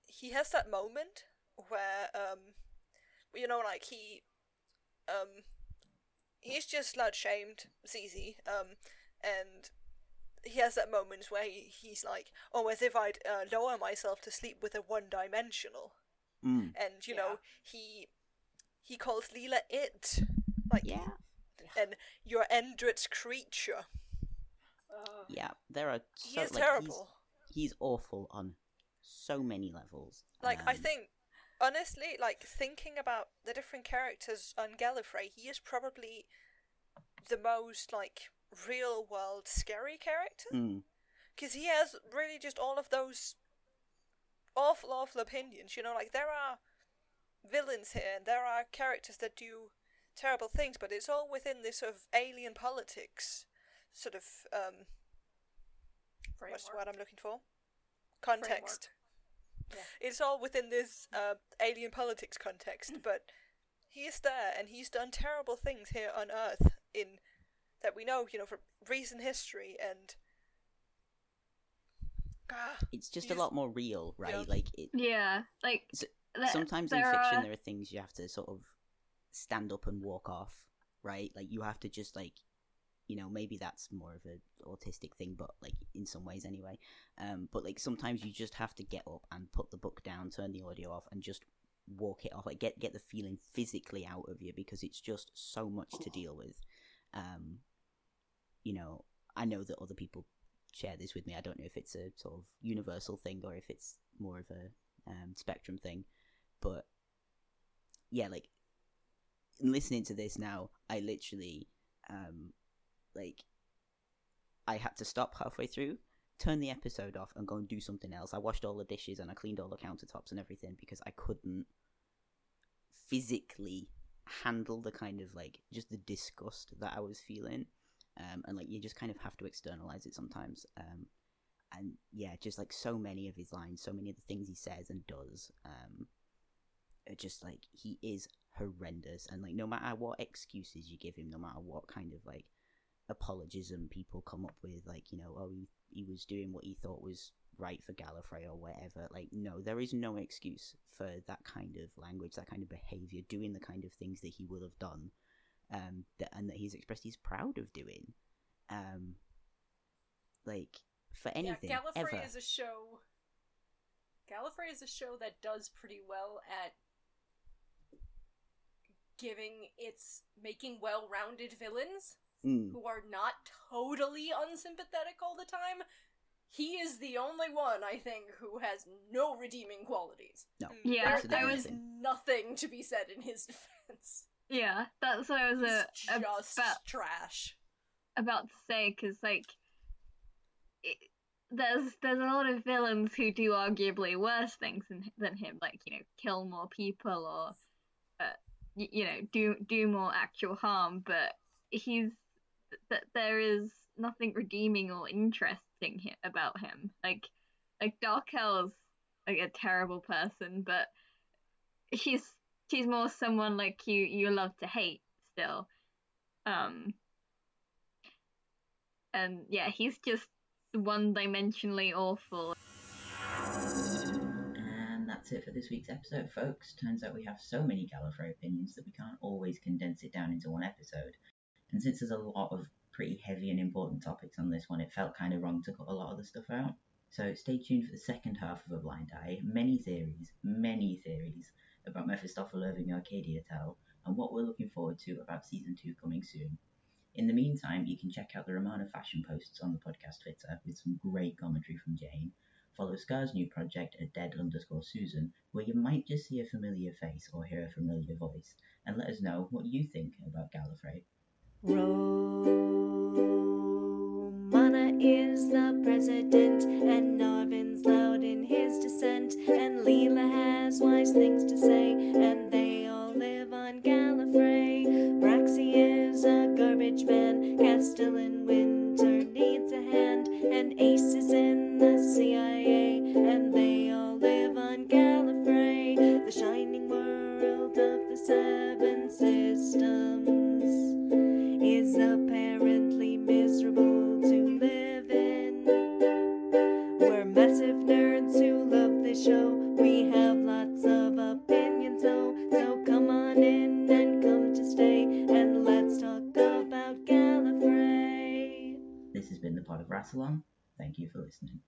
he has that moment where um, you know, like he um, he's just slut shamed Zizi, um, and he has that moment where he, he's like, oh, as if I'd uh, lower myself to sleep with a one-dimensional, mm. and you Yeah. know he he calls Leela it, like yeah, and you're Andred's creature. Uh, yeah. There are He so is like terrible. He's, he's awful on so many levels. Like I Um, think honestly, like thinking about the different characters on Gallifrey, he is probably the most like real world scary character Mm. because he has really just all of those awful, awful opinions. You know, like there are villains here, and there are characters that do terrible things, but it's all within this sort of alien politics sort of um, what's the word I'm looking for? Context. Yeah. It's all within this uh, alien politics context, but he is there, and he's done terrible things here on Earth in that we know, you know, from recent history, and ah, It's just a lot more real, right? Yeah. Like it, Yeah, like S- there- sometimes in fiction are- there are things you have to sort of stand up and walk off right like you have to just like you know maybe that's more of a autistic thing but like in some ways anyway. Um but like sometimes you just have to get up and put the book down turn the audio off and just walk it off like get get the feeling physically out of you because it's just so much to deal with. Um you know i know that other people share this with me. I don't know if it's a sort of universal thing or if it's more of a um, spectrum thing but yeah like listening to this now i literally um like i had to stop halfway through turn the episode off and go and do something else. I washed all the dishes and i cleaned all the countertops and everything because i couldn't physically handle the kind of like just the disgust that i was feeling. Um and like you just kind of have to externalize it sometimes. Um and yeah, just like so many of his lines, so many of the things he says and does, um, just like he is horrendous. And like no matter what excuses you give him, no matter what kind of like apologism people come up with, like you know, oh he he was doing what he thought was right for Gallifrey or whatever. Like no, there is no excuse for that kind of language, that kind of behavior, doing the kind of things that he would have done, um, that, and that he's expressed he's proud of doing, um, like for anything yeah, Gallifrey ever. is a show. Gallifrey is a show that does pretty well at giving its making well-rounded villains Mm. who are not totally unsympathetic all the time. He is the only one, I think, who has no redeeming qualities. No, Mm. Yeah, there, absolutely there I nothing. nothing to be said in his *laughs* defense. yeah, that's what I was He's just about trash. about to say because like it, there's there's a lot of villains who do arguably worse things than, than him like you know kill more people or uh, y- you know do do more actual harm but he's that there is nothing redeeming or interesting about him like like Darkel's like a terrible person but she's she's more someone like you you love to hate still um and yeah, he's just one dimensionally awful. And that's it for this week's episode, folks. Turns out we have so many Gallifrey opinions that we can't always condense it down into one episode. And since there's a lot of pretty heavy and important topics on this one, it felt kind of wrong to cut a lot of the stuff out. So stay tuned for the second half of A Blind Eye. Many theories, many theories about Mephistopheles living Arcadia Tell, and what we're looking forward to about season 2 coming soon. In the meantime, you can check out the Romana fashion posts on the podcast Twitter with some great commentary from Jane. Follow Scar's new project at dead underscore Susan, where you might just see a familiar face or hear a familiar voice, and let us know what you think about Gallifrey. Romana is the president, and Narvin's loud in his dissent, and Leela has wise things to say, and they all live on Gallifrey. Braxy is a garbage man, Castellan Winter needs a hand, and Ace is in the CIA, and they all live on Gallifrey, the shining world of the Seven Systems apparently miserable to live in. We're massive nerds who love this show. We have lots of opinions, though. So come on in and come to stay, and let's talk about Gallifrey. This has been the Pod of Rassilon. Thank you for listening.